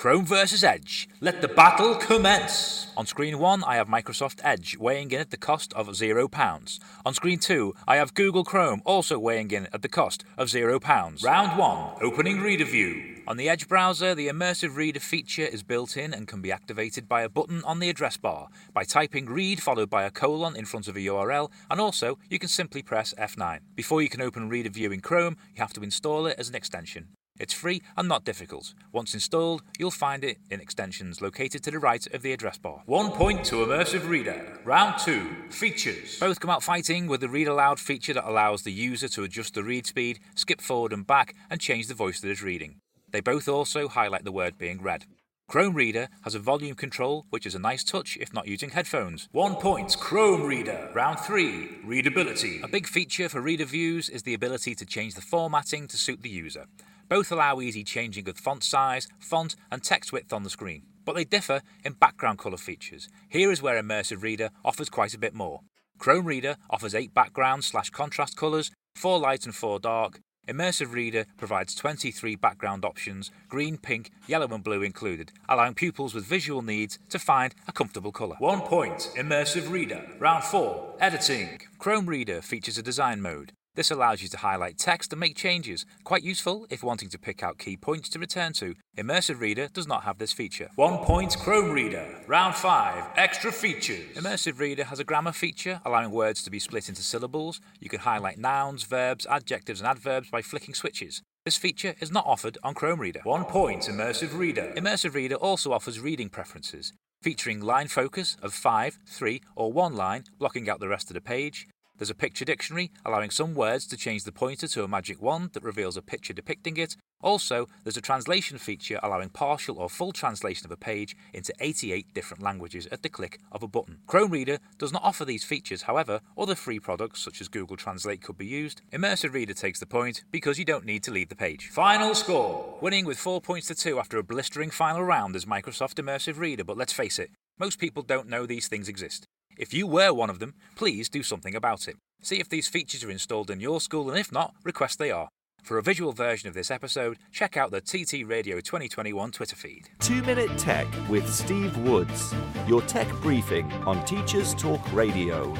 Speaker 6: Chrome versus Edge. Let the battle commence. On screen 1, I have Microsoft Edge weighing in at the cost of £0. On screen 2, I have Google Chrome also weighing in at the cost of £0. Round 1, opening Reader View. On the Edge browser, the Immersive Reader feature is built in and can be activated by a button on the address bar by typing read followed by a colon in front of a URL, and also you can simply press F9. Before you can open Reader View in Chrome, you have to install it as an extension. It's free and not difficult. Once installed, you'll find it in extensions located to the right of the address bar. One point to Immersive Reader. Round 2. Features. Both come out fighting with the Read Aloud feature that allows the user to adjust the read speed, skip forward and back, and change the voice that is reading. They both also highlight the word being read. Chrome Reader has a volume control, which is a nice touch if not using headphones. One point, Chrome Reader. Round 3, Readability. A big feature for Reader Views is the ability to change the formatting to suit the user. Both allow easy changing of font size, font, and text width on the screen, but they differ in background colour features. Here is where Immersive Reader offers quite a bit more. Chrome Reader offers 8 background slash contrast colours, 4 light and 4 dark. Immersive Reader provides 23 background options, green, pink, yellow, and blue included, allowing pupils with visual needs to find a comfortable colour. One point, Immersive Reader. Round 4, Editing. Chrome Reader features a design mode. This allows you to highlight text and make changes, quite useful if wanting to pick out key points to return to. Immersive Reader does not have this feature. One point Chrome Reader. Round 5. Extra features. Immersive Reader has a grammar feature allowing words to be split into syllables. You can highlight nouns, verbs, adjectives, and adverbs by flicking switches. This feature is not offered on Chrome Reader. One point Immersive Reader. Immersive Reader also offers reading preferences, featuring line focus of 5, 3, or 1 line, blocking out the rest of the page, there's a picture dictionary, allowing some words to change the pointer to a magic wand that reveals a picture depicting it. Also, there's a translation feature allowing partial or full translation of a page into 88 different languages at the click of a button. Chrome Reader does not offer these features, however, other free products such as Google Translate could be used. Immersive Reader takes the point because you don't need to leave the page. Final score winning with 4 points to 2 after a blistering final round is Microsoft Immersive Reader, but let's face it, most people don't know these things exist. If you were one of them, please do something about it. See if these features are installed in your school, and if not, request they are. For a visual version of this episode, check out the TT Radio 2021 Twitter feed.
Speaker 1: 2 Minute Tech with Steve Woods, your tech briefing on Teachers Talk Radio.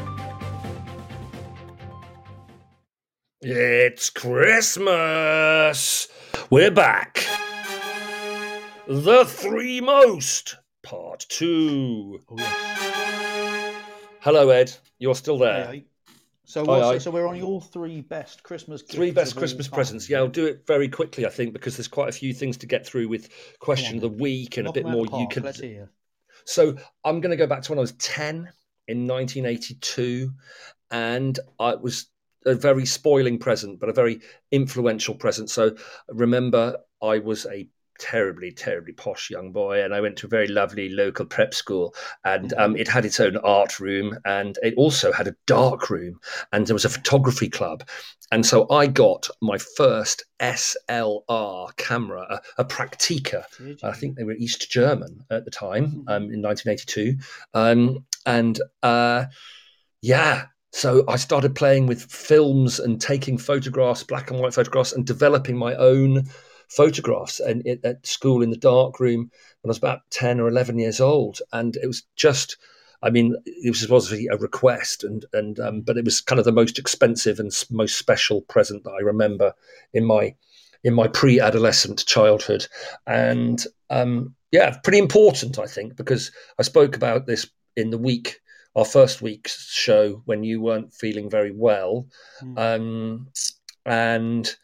Speaker 2: It's Christmas! We're back! The Three Most, Part 2.
Speaker 3: Oh, yeah.
Speaker 2: Hello, Ed. You're still there.
Speaker 3: Aye, aye. So,
Speaker 2: Aye,
Speaker 3: what's so we're on your three best Christmas gifts
Speaker 2: Three best Christmas
Speaker 3: time.
Speaker 2: presents. Yeah, I'll do it very quickly, I think, because there's quite a few things to get through with question of the week and a bit more you can.
Speaker 3: Let's hear.
Speaker 2: So I'm going to go back to when I was 10. in 1982, and I was a very spoiling present, but a very influential present. So remember, I was a terribly, terribly posh young boy, and I went to a very lovely local prep school, and um, it had its own art room, and it also had a dark room, and there was a photography club, and so I got my first SLR camera, a, a Praktica. I think they were East German at the time, mm-hmm. um, in 1982, um, and uh, yeah. So I started playing with films and taking photographs, black and white photographs, and developing my own photographs and at school in the dark room when I was about 10 or 11 years old. And it was just, I mean, it was supposedly a request, and and um, but it was kind of the most expensive and most special present that I remember in my in my pre-adolescent childhood, and um, yeah, pretty important, I think, because I spoke about this in the week, our first week's show when you weren't feeling very well, mm. um, and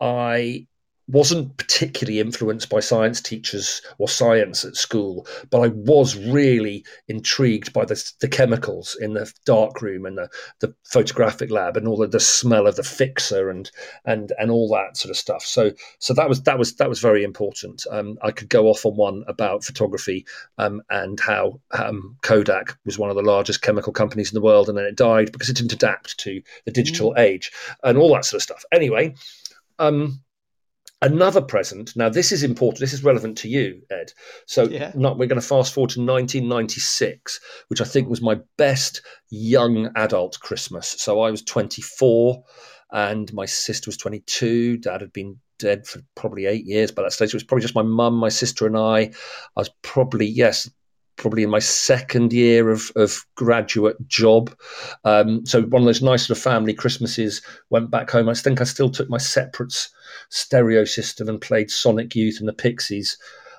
Speaker 2: I wasn't particularly influenced by science teachers or science at school, but I was really intrigued by the, the chemicals in the dark room and the, the photographic lab and all the, the smell of the fixer and and and all that sort of stuff. So so that was that was that was very important. Um, I could go off on one about photography um, and how um, Kodak was one of the largest chemical companies in the world, and then it died because it didn't adapt to the digital mm. age and all that sort of stuff. Anyway. Um, Another present. Now, this is important. This is relevant to you, Ed. So, yeah. not, we're going to fast forward to 1996, which I think was my best young adult Christmas. So, I was 24 and my sister was 22. Dad had been dead for probably eight years by that stage. It was probably just my mum, my sister, and I. I was probably, yes, probably in my second year of, of graduate job. Um, so one of those nice sort of family Christmases, went back home. I think I still took my separates stereo system and played Sonic Youth and the Pixies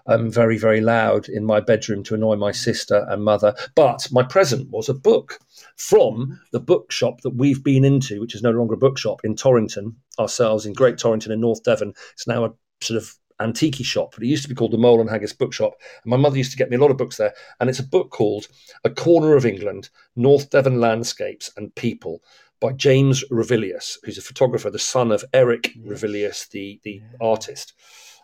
Speaker 2: um, very, very loud in my bedroom to annoy my sister and mother. But my present was a book from the bookshop that we've been into, which is no longer a bookshop in Torrington ourselves, in Great Torrington in North Devon. It's now a sort of antique shop, but it used to be called the Mole and Haggis Bookshop. And my mother used to get me a lot of books there. And it's a book called A Corner of England, North Devon Landscapes and People by James Ravilious, who's a photographer, the son of Eric yes. Ravilious, the, the yeah. artist.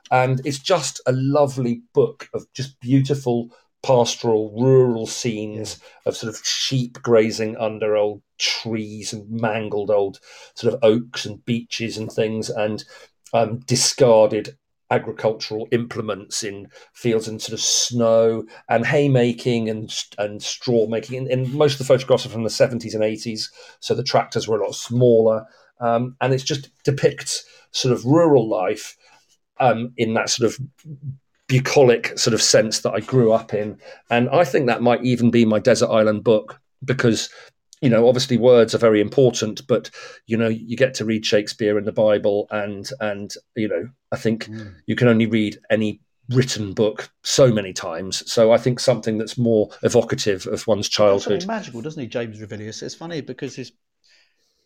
Speaker 2: And it's just a lovely book of just beautiful pastoral rural scenes yeah. of sort of sheep grazing under old trees and mangled old sort of oaks and beeches and things and um, discarded agricultural implements in fields and sort of snow and haymaking and and straw making. And, and, most of the photographs are from the 70s and 80s, so the tractors were a lot smaller. Um, and it just depicts sort of rural life um, in that sort of bucolic sort of sense that I grew up in. And I think that might even be my desert island book because you know, obviously words are very important, but you know, you get to read Shakespeare and the Bible, and and you know, I think mm. you can only read any written book so many times. So I think something that's more evocative of one's childhood.
Speaker 3: It's magical, doesn't he, James Ravilious? It's funny because his,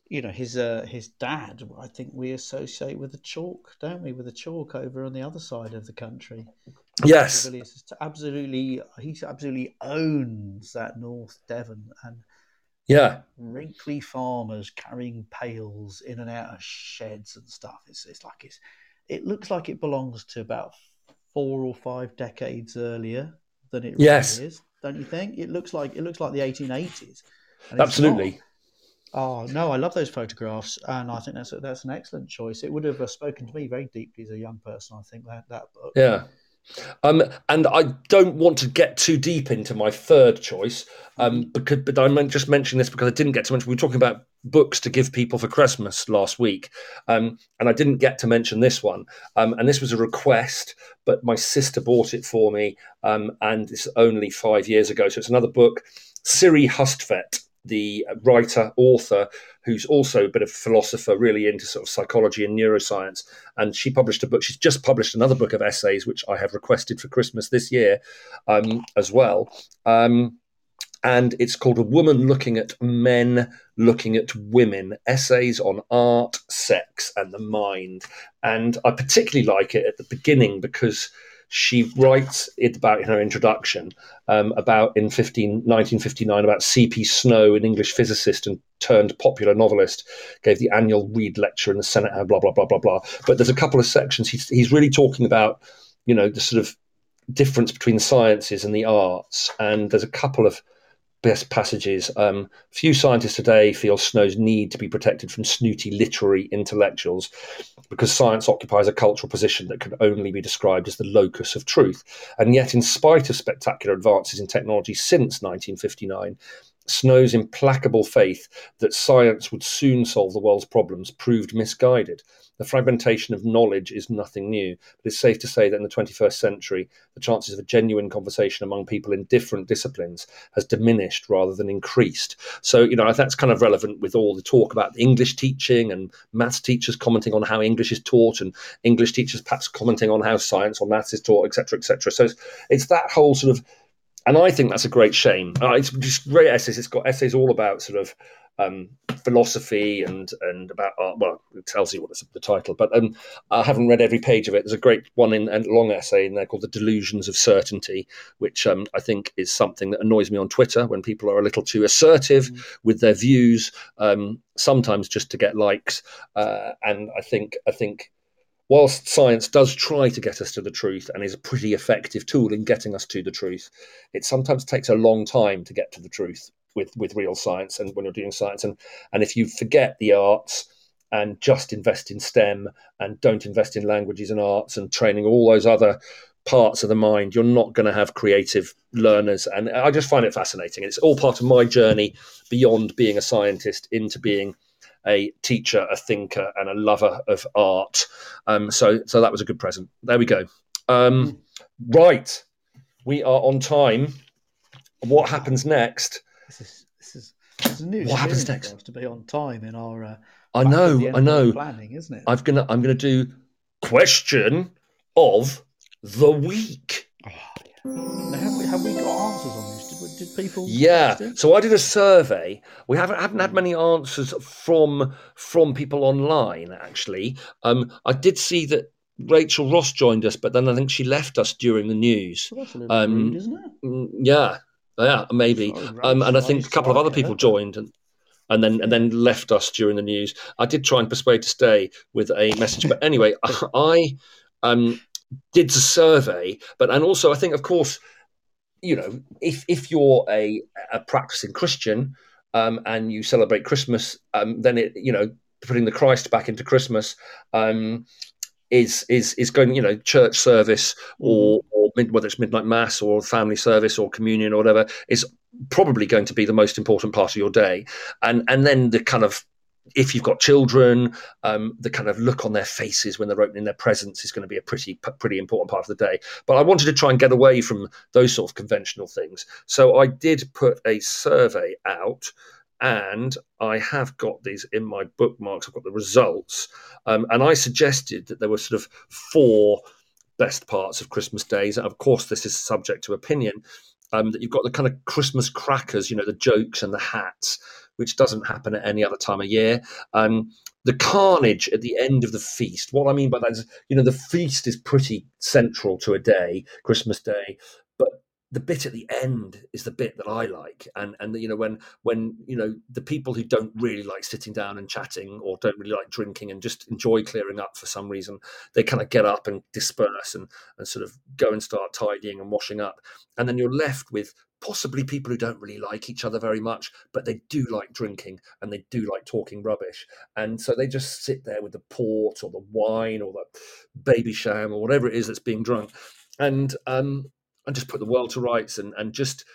Speaker 3: you know, his uh, his dad. I think we associate with the chalk, don't we? With the chalk over on the other side of the country.
Speaker 2: Yes,
Speaker 3: Ravilious absolutely. He absolutely owns that North Devon and
Speaker 2: yeah.
Speaker 3: Wrinkly farmers carrying pails in and out of sheds and stuff. It's, it's like it's, it looks like it belongs to about four or five decades earlier than it
Speaker 2: yes.
Speaker 3: is. Don't you think? It looks like it looks like the 1880s.
Speaker 2: Absolutely.
Speaker 3: Oh no, I love those photographs, and I think that's a, that's an excellent choice. It would have uh, spoken to me very deeply as a young person. I think that that book.
Speaker 2: Yeah, um, and I don't want to get too deep into my third choice, um, mm-hmm. because but I just mention this because I didn't get to mention. We were talking about books to give people for Christmas last week, um, and I didn't get to mention this one. Um, and this was a request, but my sister bought it for me, um, and it's only five years ago. So it's another book, Siri Hustvedt the writer, author, who's also a bit of a philosopher, really into sort of psychology and neuroscience. And she published a book. She's just published another book of essays, which I have requested for Christmas this year um, as well. Um, and it's called A Woman Looking at Men, Looking at Women Essays on Art, Sex, and the Mind. And I particularly like it at the beginning because she writes it about in her introduction um, about in 15, 1959 about C.P. Snow, an English physicist and turned popular novelist, gave the annual Rede lecture in the Senate, blah blah blah blah blah. But there's a couple of sections he's he's really talking about, you know, the sort of difference between the sciences and the arts, and there's a couple of best passages. Um, few scientists today feel Snow's need to be protected from snooty literary intellectuals because science occupies a cultural position that can only be described as the locus of truth. And yet, in spite of spectacular advances in technology since 1959, Snow's implacable faith that science would soon solve the world's problems proved misguided. The fragmentation of knowledge is nothing new, but it's safe to say that in the 21st century, the chances of a genuine conversation among people in different disciplines has diminished rather than increased. So, you know, that's kind of relevant with all the talk about English teaching and maths teachers commenting on how English is taught and English teachers perhaps commenting on how science or maths is taught, etc., etc. So it's, it's that whole sort of and I think that's a great shame. Uh, it's just great essays. It's got essays all about sort of um, philosophy and and about art. Well, it tells you what the title, but um, I haven't read every page of it. There's a great one in a long essay in there called "The Delusions of Certainty," which um, I think is something that annoys me on Twitter when people are a little too assertive mm. with their views, um, sometimes just to get likes. Uh, and I think I think whilst science does try to get us to the truth and is a pretty effective tool in getting us to the truth, it sometimes takes a long time to get to the truth with, with real science and when you're doing science. And, and if you forget the arts and just invest in STEM and don't invest in languages and arts and training all those other parts of the mind, you're not going to have creative learners. And I just find it fascinating. It's all part of my journey beyond being a scientist into being a teacher, a thinker, and a lover of art. Um, so, so that was a good present. There we go. Um, right, we are on time. What happens next?
Speaker 3: This is this is, this is new
Speaker 2: what happens next?
Speaker 3: to be on time in our. Uh,
Speaker 2: I know, I know.
Speaker 3: Planning, isn't it?
Speaker 2: I'm gonna I'm gonna do question of the week. Oh,
Speaker 3: yeah. have we have we got answers on this? Did people?
Speaker 2: Yeah. So I did a survey. We haven't haven't had many answers from from people online. Actually, um, I did see that Rachel Ross joined us, but then I think she left us during the news.
Speaker 3: Well, um, rude, isn't it?
Speaker 2: Mm, yeah, yeah, maybe. um, and I think a couple of other people joined and and then and then left us during the news. I did try and persuade to stay with a message, but anyway, I um, did the survey, but and also I think, of course, you know, if if you're a, a practicing Christian um, and you celebrate Christmas, um, then it you know putting the Christ back into Christmas um, is is is going you know church service or, mm-hmm. or mid, whether it's midnight mass or family service or communion or whatever is probably going to be the most important part of your day, and and then the kind of if you've got children, um, the kind of look on their faces when they're opening their presents is going to be a pretty pretty important part of the day. But I wanted to try and get away from those sort of conventional things, so I did put a survey out, and I have got these in my bookmarks. I've got the results, um, and I suggested that there were sort of four best parts of Christmas days. And of course, this is subject to opinion. Um, that you've got the kind of Christmas crackers, you know, the jokes and the hats which doesn't happen at any other time of year. Um, the carnage at the end of the feast. What I mean by that is, you know, the feast is pretty central to a day, Christmas Day, but the bit at the end is the bit that I like, and and you know when when you know the people who don't really like sitting down and chatting or don't really like drinking and just enjoy clearing up for some reason, they kind of get up and disperse and and sort of go and start tidying and washing up, and then you're left with possibly people who don't really like each other very much, but they do like drinking and they do like talking rubbish. And so they just sit there with the port or the wine or the Babycham or whatever it is that's being drunk. And um, and just put the world to rights and, and just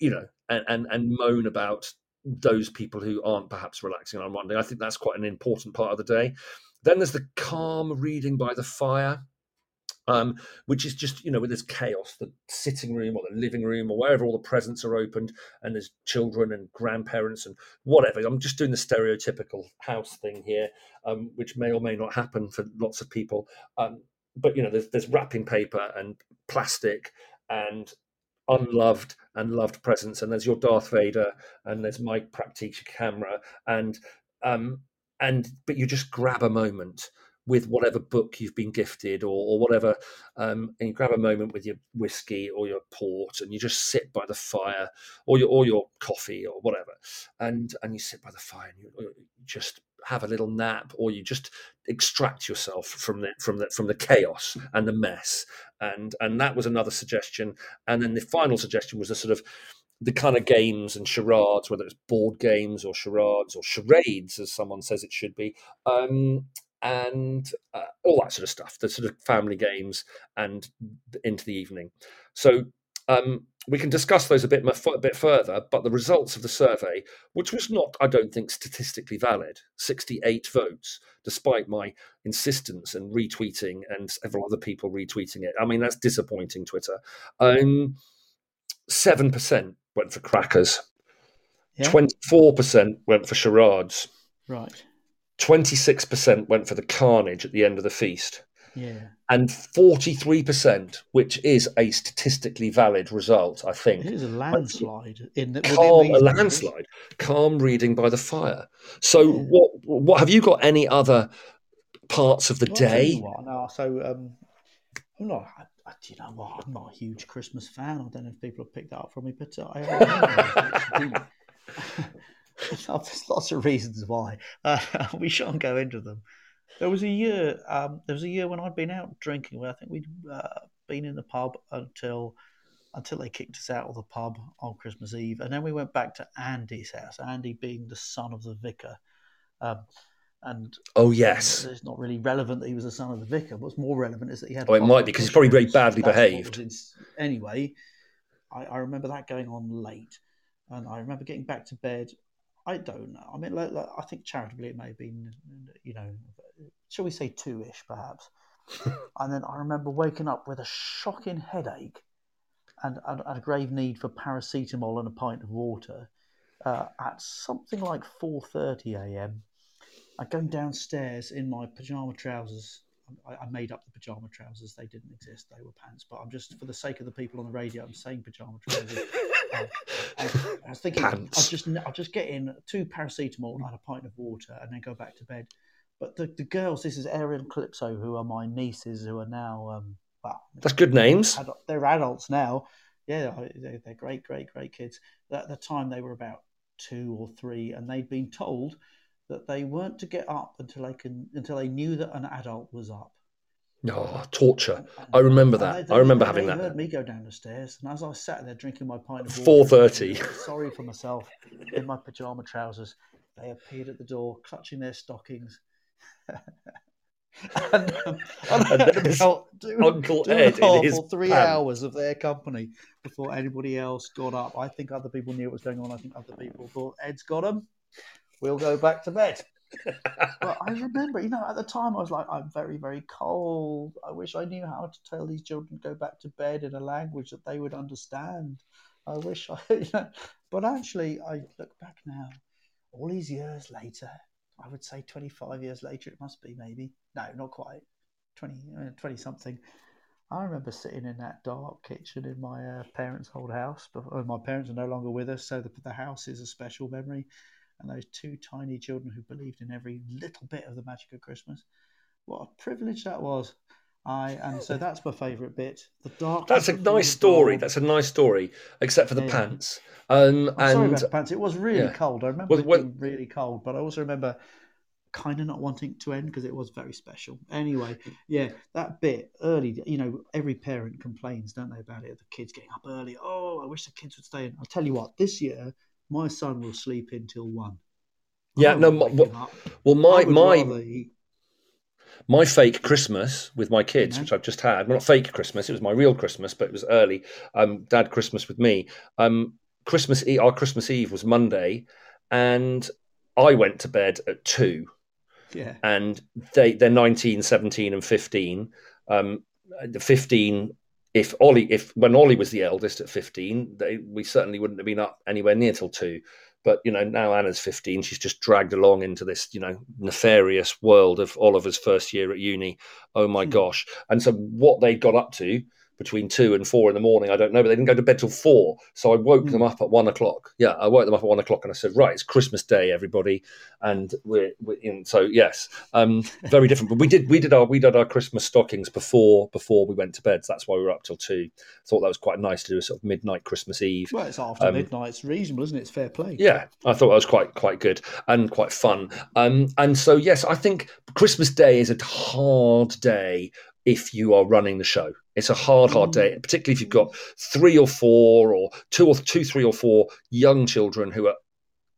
Speaker 2: you know and, and, and moan about those people who aren't perhaps relaxing and unwinding. I think that's quite an important part of the day. Then there's the calm reading by the fire um, which is just you know with this chaos the sitting room or the living room or wherever all the presents are opened and there's children and grandparents and whatever. I'm just doing the stereotypical house thing here um, which may or may not happen for lots of people. Um, but you know there's, there's wrapping paper and plastic and unloved and loved presents and there's your darth vader and there's my Praktica camera and um and but you just grab a moment with whatever book you've been gifted or, or whatever, um, and you grab a moment with your whiskey or your port, and you just sit by the fire, or your or your coffee or whatever, and and you sit by the fire and you, just have a little nap, or you just extract yourself from the from the from the chaos and the mess, and and that was another suggestion, and then the final suggestion was a sort of the kind of games and charades, whether it's board games or charades or charades, as someone says it should be, um, and uh, all that sort of stuff, the sort of family games and into the evening. So um, we can discuss those a bit, a bit further, but the results of the survey, which was not, I don't think, statistically valid, 68 votes, despite my insistence and retweeting and several other people retweeting it. I mean, that's disappointing, Twitter. Um, 7% went for crackers. Twenty-four percent went for charades.
Speaker 3: Right.
Speaker 2: Twenty-six percent went for the carnage at the end of the feast.
Speaker 3: Yeah.
Speaker 2: And forty-three percent, which is a statistically valid result, I think.
Speaker 3: It is a landslide in the,
Speaker 2: calm, a landslide, calm reading by the fire. So, yeah. what? What have you got? Any other parts of the
Speaker 3: well,
Speaker 2: day?
Speaker 3: No, so um, I'm not do you know what? I'm not a huge Christmas fan. I don't know if people have picked that up from me, but uh, I. There's lots of reasons why. Uh, we shan't go into them. There was a year. Um, there was a year when I'd been out drinking. Where I think we'd uh, been in the pub until until they kicked us out of the pub on Christmas Eve, and then we went back to Andy's house. Andy being the son of the vicar. Um, and
Speaker 2: oh yes,
Speaker 3: it's not really relevant that he was the son of the vicar. What's more relevant is that he had.
Speaker 2: Oh, it might be because he's probably very badly behaved.
Speaker 3: Anyway, I, I, remember that going on late, and I remember getting back to bed. I don't know. I mean, like, like, I think charitably it may have been, you know, shall we say two ish perhaps. and then I remember waking up with a shocking headache and, and, and, a grave need for paracetamol and a pint of water uh, at something like 4:30 a.m. I'm going downstairs in my pajama trousers. I, I, made up the pajama trousers; they didn't exist; they were pants. But I'm just, for the sake of the people on the radio, I'm saying pajama trousers. uh, I was thinking, I'll just, I'll just get in two paracetamol and a pint of water, and then go back to bed. But the, the girls, this is Ariel and Calypso, who are my nieces, who are now, um, well,
Speaker 2: that's good names.
Speaker 3: They're adults now. Yeah, they're, they're great, great, great kids. At the time, they were about two or three, and they'd been told that they weren't to get up until they can until they knew that an adult was up.
Speaker 2: Oh, torture! I remember that. They, I remember having that.
Speaker 3: Heard me go down the stairs, and as I sat there drinking my pint of
Speaker 2: four thirty,
Speaker 3: sorry for myself in my pajama trousers, they appeared at the door, clutching their stockings. and, um, and, and
Speaker 2: Uncle Ed
Speaker 3: in
Speaker 2: his
Speaker 3: three
Speaker 2: pants.
Speaker 3: hours of their company before anybody else got up. I think other people knew what was going on. I think other people thought Ed's got them we'll go back to bed. But I remember, you know, at the time I was like, I'm very, very cold. I wish I knew how to tell these children to go back to bed in a language that they would understand. I wish I, you know, but actually, I look back now, all these years later, I would say 25 years later, it must be maybe. No, not quite. 20, uh, 20 something. I remember sitting in that dark kitchen in my uh, parents' old house. Uh, my parents are no longer with us, so the, the house is a special memory and those two tiny children who believed in every little bit of the magic of Christmas. What a privilege that was. I and so that's my favourite bit. The dark.
Speaker 2: That's a nice story. That's a nice story, except for the yeah. pants. Um, and
Speaker 3: sorry about the pants. It was really yeah. cold. I remember well, well, it being really cold, but I also remember kind of not wanting to end because it was very special. Anyway, yeah, that bit early. You know, every parent complains, don't they, about it? The kids getting up early. Oh, I wish the kids would stay in. I'll tell you what. This year, my son will sleep until one.
Speaker 2: Yeah, no, well, well, my my my fake Christmas with my kids, yeah. which I've just had. Well, not fake Christmas; it was my real Christmas, but it was early. Um, Dad Christmas with me. Um, Christmas Eve, our Christmas Eve was Monday, and I went to bed at two.
Speaker 3: Yeah.
Speaker 2: And they they're 19, 17, and 15. Um, the 15 if Ollie, if when Ollie was the eldest at 15, they, we certainly wouldn't have been up anywhere near till two. But you know, now Anna's 15, she's just dragged along into this, you know, nefarious world of Oliver's first year at uni. Oh my hmm. gosh! And so what they got up to between two and four in the morning. I don't know, but they didn't go to bed till four. So I woke
Speaker 3: Mm.
Speaker 2: them up at one o'clock. Yeah, I woke them up at one o'clock and I said, right, it's Christmas Day, everybody, and we're, we're in. So yes, um, very different. But we did we did our we did our Christmas stockings before before we went to bed. So that's why we were up till two. Thought that was quite nice to do a sort of midnight Christmas Eve.
Speaker 3: Well, it's after
Speaker 2: Um,
Speaker 3: midnight. It's reasonable, isn't it? It's fair play.
Speaker 2: Yeah, I thought that was quite quite good and quite fun. Um, and so yes, I think Christmas Day is a hard day if you are running the show. It's a hard, hard day, particularly if you've got three or four or two or two, three or four young children who are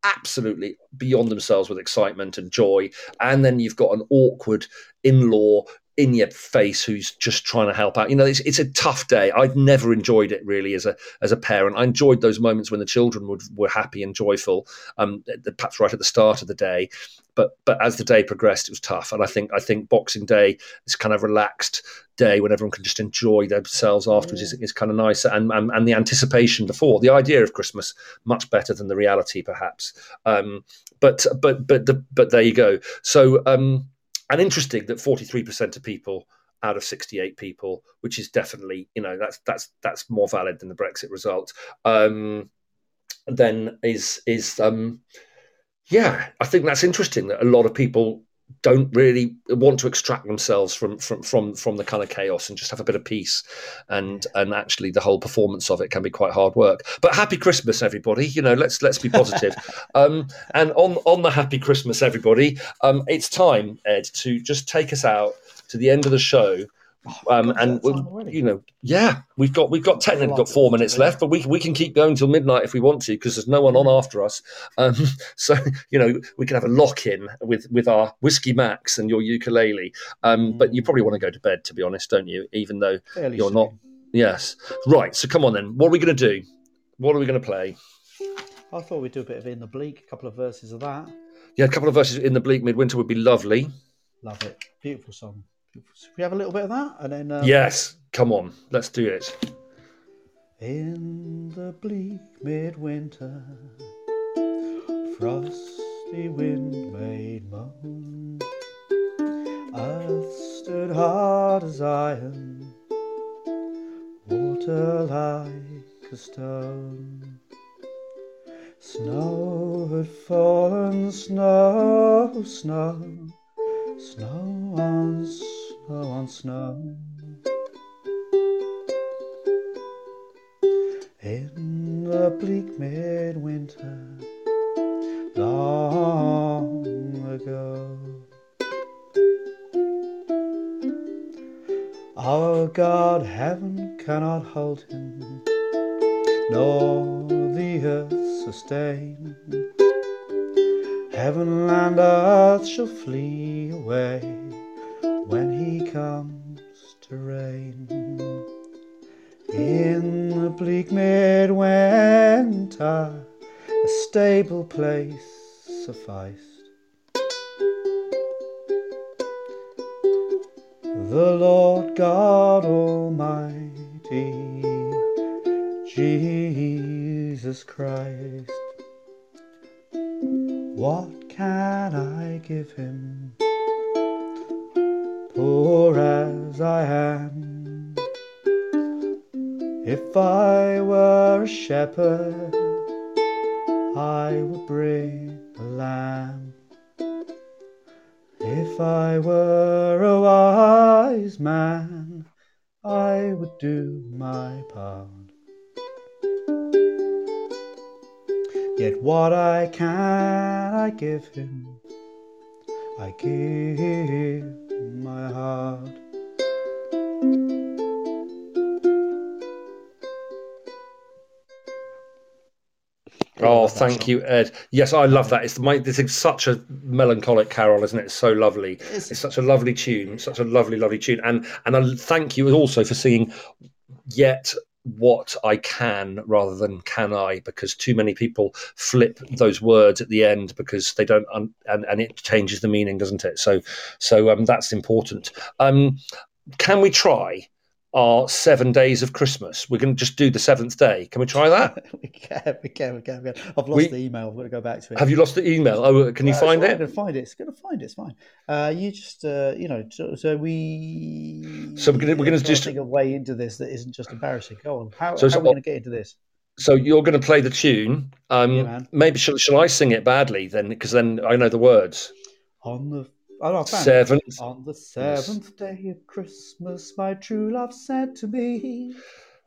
Speaker 2: absolutely beyond themselves with excitement and joy, and then you've got an awkward in-law in your face who's just trying to help out. You know, it's, it's a tough day. I'd never enjoyed it really as a as a parent. I enjoyed those moments when the children would, were happy and joyful, um, perhaps right at the start of the day. But but as the day progressed, it was tough. And I think I think Boxing Day is kind of relaxed day when everyone can just enjoy themselves afterwards is, is kind of nice. And, and and the anticipation before the idea of Christmas much better than the reality perhaps. Um, but but but the, but there you go. So. Um, and interesting that 43% of people out of 68 people which is definitely you know that's that's that's more valid than the brexit result um then is is um yeah i think that's interesting that a lot of people don't really want to extract themselves from from from from the kind of chaos and just have a bit of peace. And and actually the whole performance of it can be quite hard work. But happy christmas everybody. You know let's let's be positive. Um and on on the happy christmas everybody um it's time ed to just take us out to the end of the show um, and
Speaker 3: is that time already?
Speaker 2: you know, yeah, we've got we've got technically got four minutes left, but we we can keep going till midnight if we want to because there's no one on after us. Um, so you know, we can have a lock in with with our whiskey macs and your ukulele. Um, but you probably want to go to bed, to be honest, don't you? Even though
Speaker 3: Fairly
Speaker 2: you're not. Yes, right. So come on then. What are we going to do? What are we going to play?
Speaker 3: I thought we'd do a bit of In the Bleak, a couple of verses of that.
Speaker 2: Yeah, a couple of verses in the bleak midwinter would be lovely.
Speaker 3: Love it. Beautiful song. Should we have a little bit of that? And then. Um,
Speaker 2: Yes, come on, let's do it.
Speaker 3: In the bleak midwinter, frosty wind made moan. Earth stood hard as iron, water like a stone. Snow had fallen, snow, snow, snow on snow on snow. In the bleak midwinter, long ago. Our God, heaven cannot hold him, nor the earth sustain. Heaven and earth shall flee away when he comes to reign. In the bleak midwinter, a stable place sufficed. The Lord God Almighty, Jesus Christ. What can I give him, poor as I am? If I were a shepherd, I would bring a lamb. If I were a wise man, I would do my part. Yet what I can, I give him. I give my heart.
Speaker 2: Oh, thank
Speaker 3: song.
Speaker 2: you, Ed. Yes, I love that. It's my this is such a melancholic carol, isn't it? It's so lovely.
Speaker 3: It's-
Speaker 2: It's such a lovely tune, such a lovely, lovely tune. And and I thank you also for singing yet what I can rather than can I, because too many people flip those words at the end because they don't, un- and and it changes the meaning, doesn't it? So so um, that's important. Um, can we try are seven days of Christmas. We're going to just do the seventh day. Can we try that?
Speaker 3: we can, we can, we can, we can. I've lost
Speaker 2: We-
Speaker 3: the email. I've got to go back to it.
Speaker 2: Have you lost the email? Oh, can you
Speaker 3: Uh,
Speaker 2: find it?
Speaker 3: I'm going to find it. It's going to find it. It's fine. Uh, you just, uh, you know, so, so we.
Speaker 2: So we're gonna- we're gonna just-
Speaker 3: think a way into this that isn't just embarrassing. Go on. How,
Speaker 2: So
Speaker 3: how are we going to get into this?
Speaker 2: So you're going to play the tune. Um,
Speaker 3: Yeah,
Speaker 2: maybe shall, shall I sing it badly then? Because then I know the words.
Speaker 3: On the oh, no.
Speaker 2: Seventh.
Speaker 3: On the seventh day of Christmas, my true love said to me,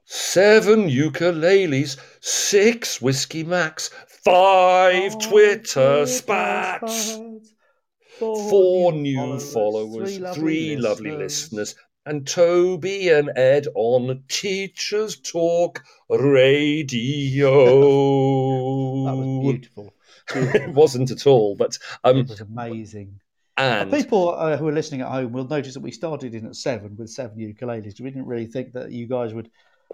Speaker 2: Seven ukuleles, six whiskey macs, five Twitter spats, four new followers, three lovely listeners, and Toby and Ed on Teachers Talk Radio.
Speaker 3: That was beautiful.
Speaker 2: it wasn't at all, but um,
Speaker 3: it was amazing.
Speaker 2: And
Speaker 3: People uh, who are listening at home will notice that we started in at seven with seven ukuleles. We didn't really think that you guys would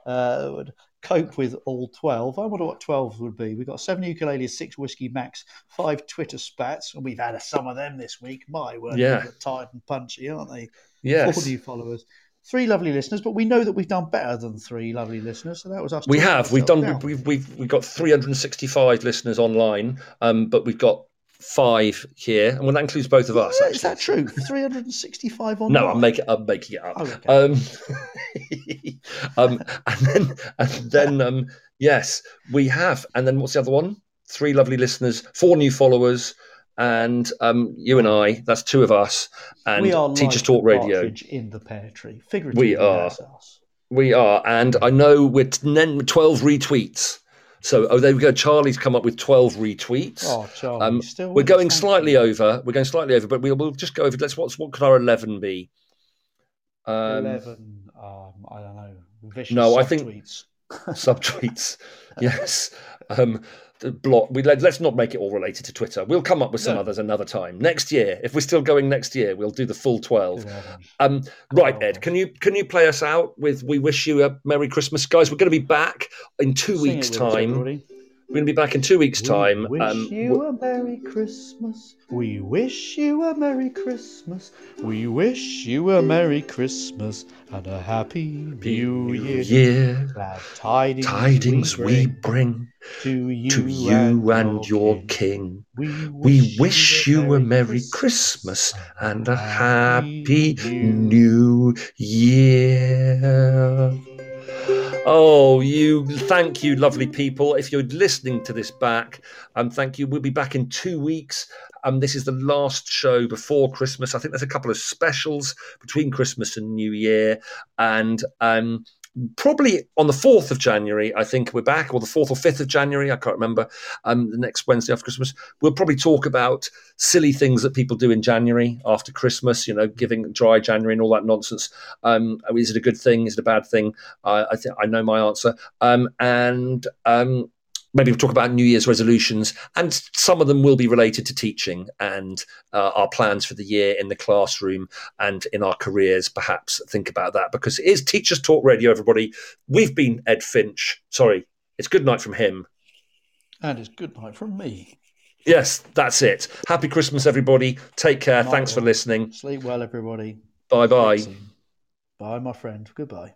Speaker 3: uh, would cope with all twelve. I wonder what twelve would be. We've got seven ukuleles, six whiskey macs, five Twitter spats, and we've had some of them this week. My word,
Speaker 2: Yeah.
Speaker 3: they're tired and punchy, aren't they?
Speaker 2: yes,
Speaker 3: Four new followers. Three lovely listeners, but we know that we've done better than three lovely listeners. So that was us.
Speaker 2: we have. We've done.
Speaker 3: down.
Speaker 2: We've we've we've got 365 listeners online, um, but we've got five here, and well, that includes both of us.
Speaker 3: Yeah, Is that true? 365 on
Speaker 2: No, I'm making I'm making it up.
Speaker 3: Oh, okay.
Speaker 2: Um, um, and then and then um, yes, we have. And then what's the other one? Three lovely listeners, four new followers, and um, you and I. That's two of us. And
Speaker 3: we are
Speaker 2: Teachers
Speaker 3: like
Speaker 2: Talk Radio.
Speaker 3: in the pear tree. Figuratively,
Speaker 2: We are. We are, and I know we're t- then 12 retweets. So, oh, there we go. Charlie's come up with 12 retweets.
Speaker 3: Oh, Charlie,
Speaker 2: Um,
Speaker 3: still
Speaker 2: we're going slightly
Speaker 3: you.
Speaker 2: over. We're going slightly over, but we'll, we'll just go over. Let's what's what could our 11 be? Um,
Speaker 3: 11, um, I don't know, vicious
Speaker 2: No, I think-
Speaker 3: tweets.
Speaker 2: subtweets. yes. Um, block. We let, let's not make it all related to Twitter. We'll come up with some
Speaker 3: No.
Speaker 2: others another time next year. If we're still going next year, we'll do the full 12.
Speaker 3: 11.
Speaker 2: Um, right,
Speaker 3: Oh.
Speaker 2: Ed, can you can you play us out with "We Wish You a Merry Christmas," guys? We're going to be back in two
Speaker 3: Sing
Speaker 2: weeks'
Speaker 3: us,
Speaker 2: time.
Speaker 3: everybody.
Speaker 2: We're going to be back in two weeks' time.
Speaker 3: We wish
Speaker 2: Um,
Speaker 3: you a Merry Christmas. We wish you a Merry Christmas. We wish you a Merry Christmas and a Happy New Year.
Speaker 2: year.
Speaker 3: Glad tidings,
Speaker 2: Tidings
Speaker 3: we
Speaker 2: we
Speaker 3: bring
Speaker 2: bring
Speaker 3: to you,
Speaker 2: to you and your king. We wish you a Merry Christmas and a Happy New Year. Oh, you thank you, lovely people. If you're listening to this back, um, thank you. We'll be back in two weeks. Um, this is the last show before Christmas. I think there's a couple of specials between Christmas and New Year, and um, probably on the 4th of January, I think we're back, or the 4th or 5th of January, I can't remember, um, the next Wednesday after Christmas. We'll probably talk about silly things that people do in January after Christmas, you know, giving dry January and all that nonsense. Um, is it a good thing? Is it a bad thing? I I think I know my answer. Um, and um, maybe we'll talk about New Year's resolutions, and some of them will be related to teaching and uh, our plans for the year in the classroom and in our careers. Perhaps think about that because it is Teachers Talk Radio. Everybody, we've been Ed Finch. Sorry, it's good night from him.
Speaker 3: And it's good night from me.
Speaker 2: Yes, that's it. Happy Christmas, everybody. Take care.
Speaker 3: Night,
Speaker 2: Thanks for listening.
Speaker 3: Sleep well, everybody.
Speaker 2: Bye bye.
Speaker 3: Bye, my friend. Goodbye.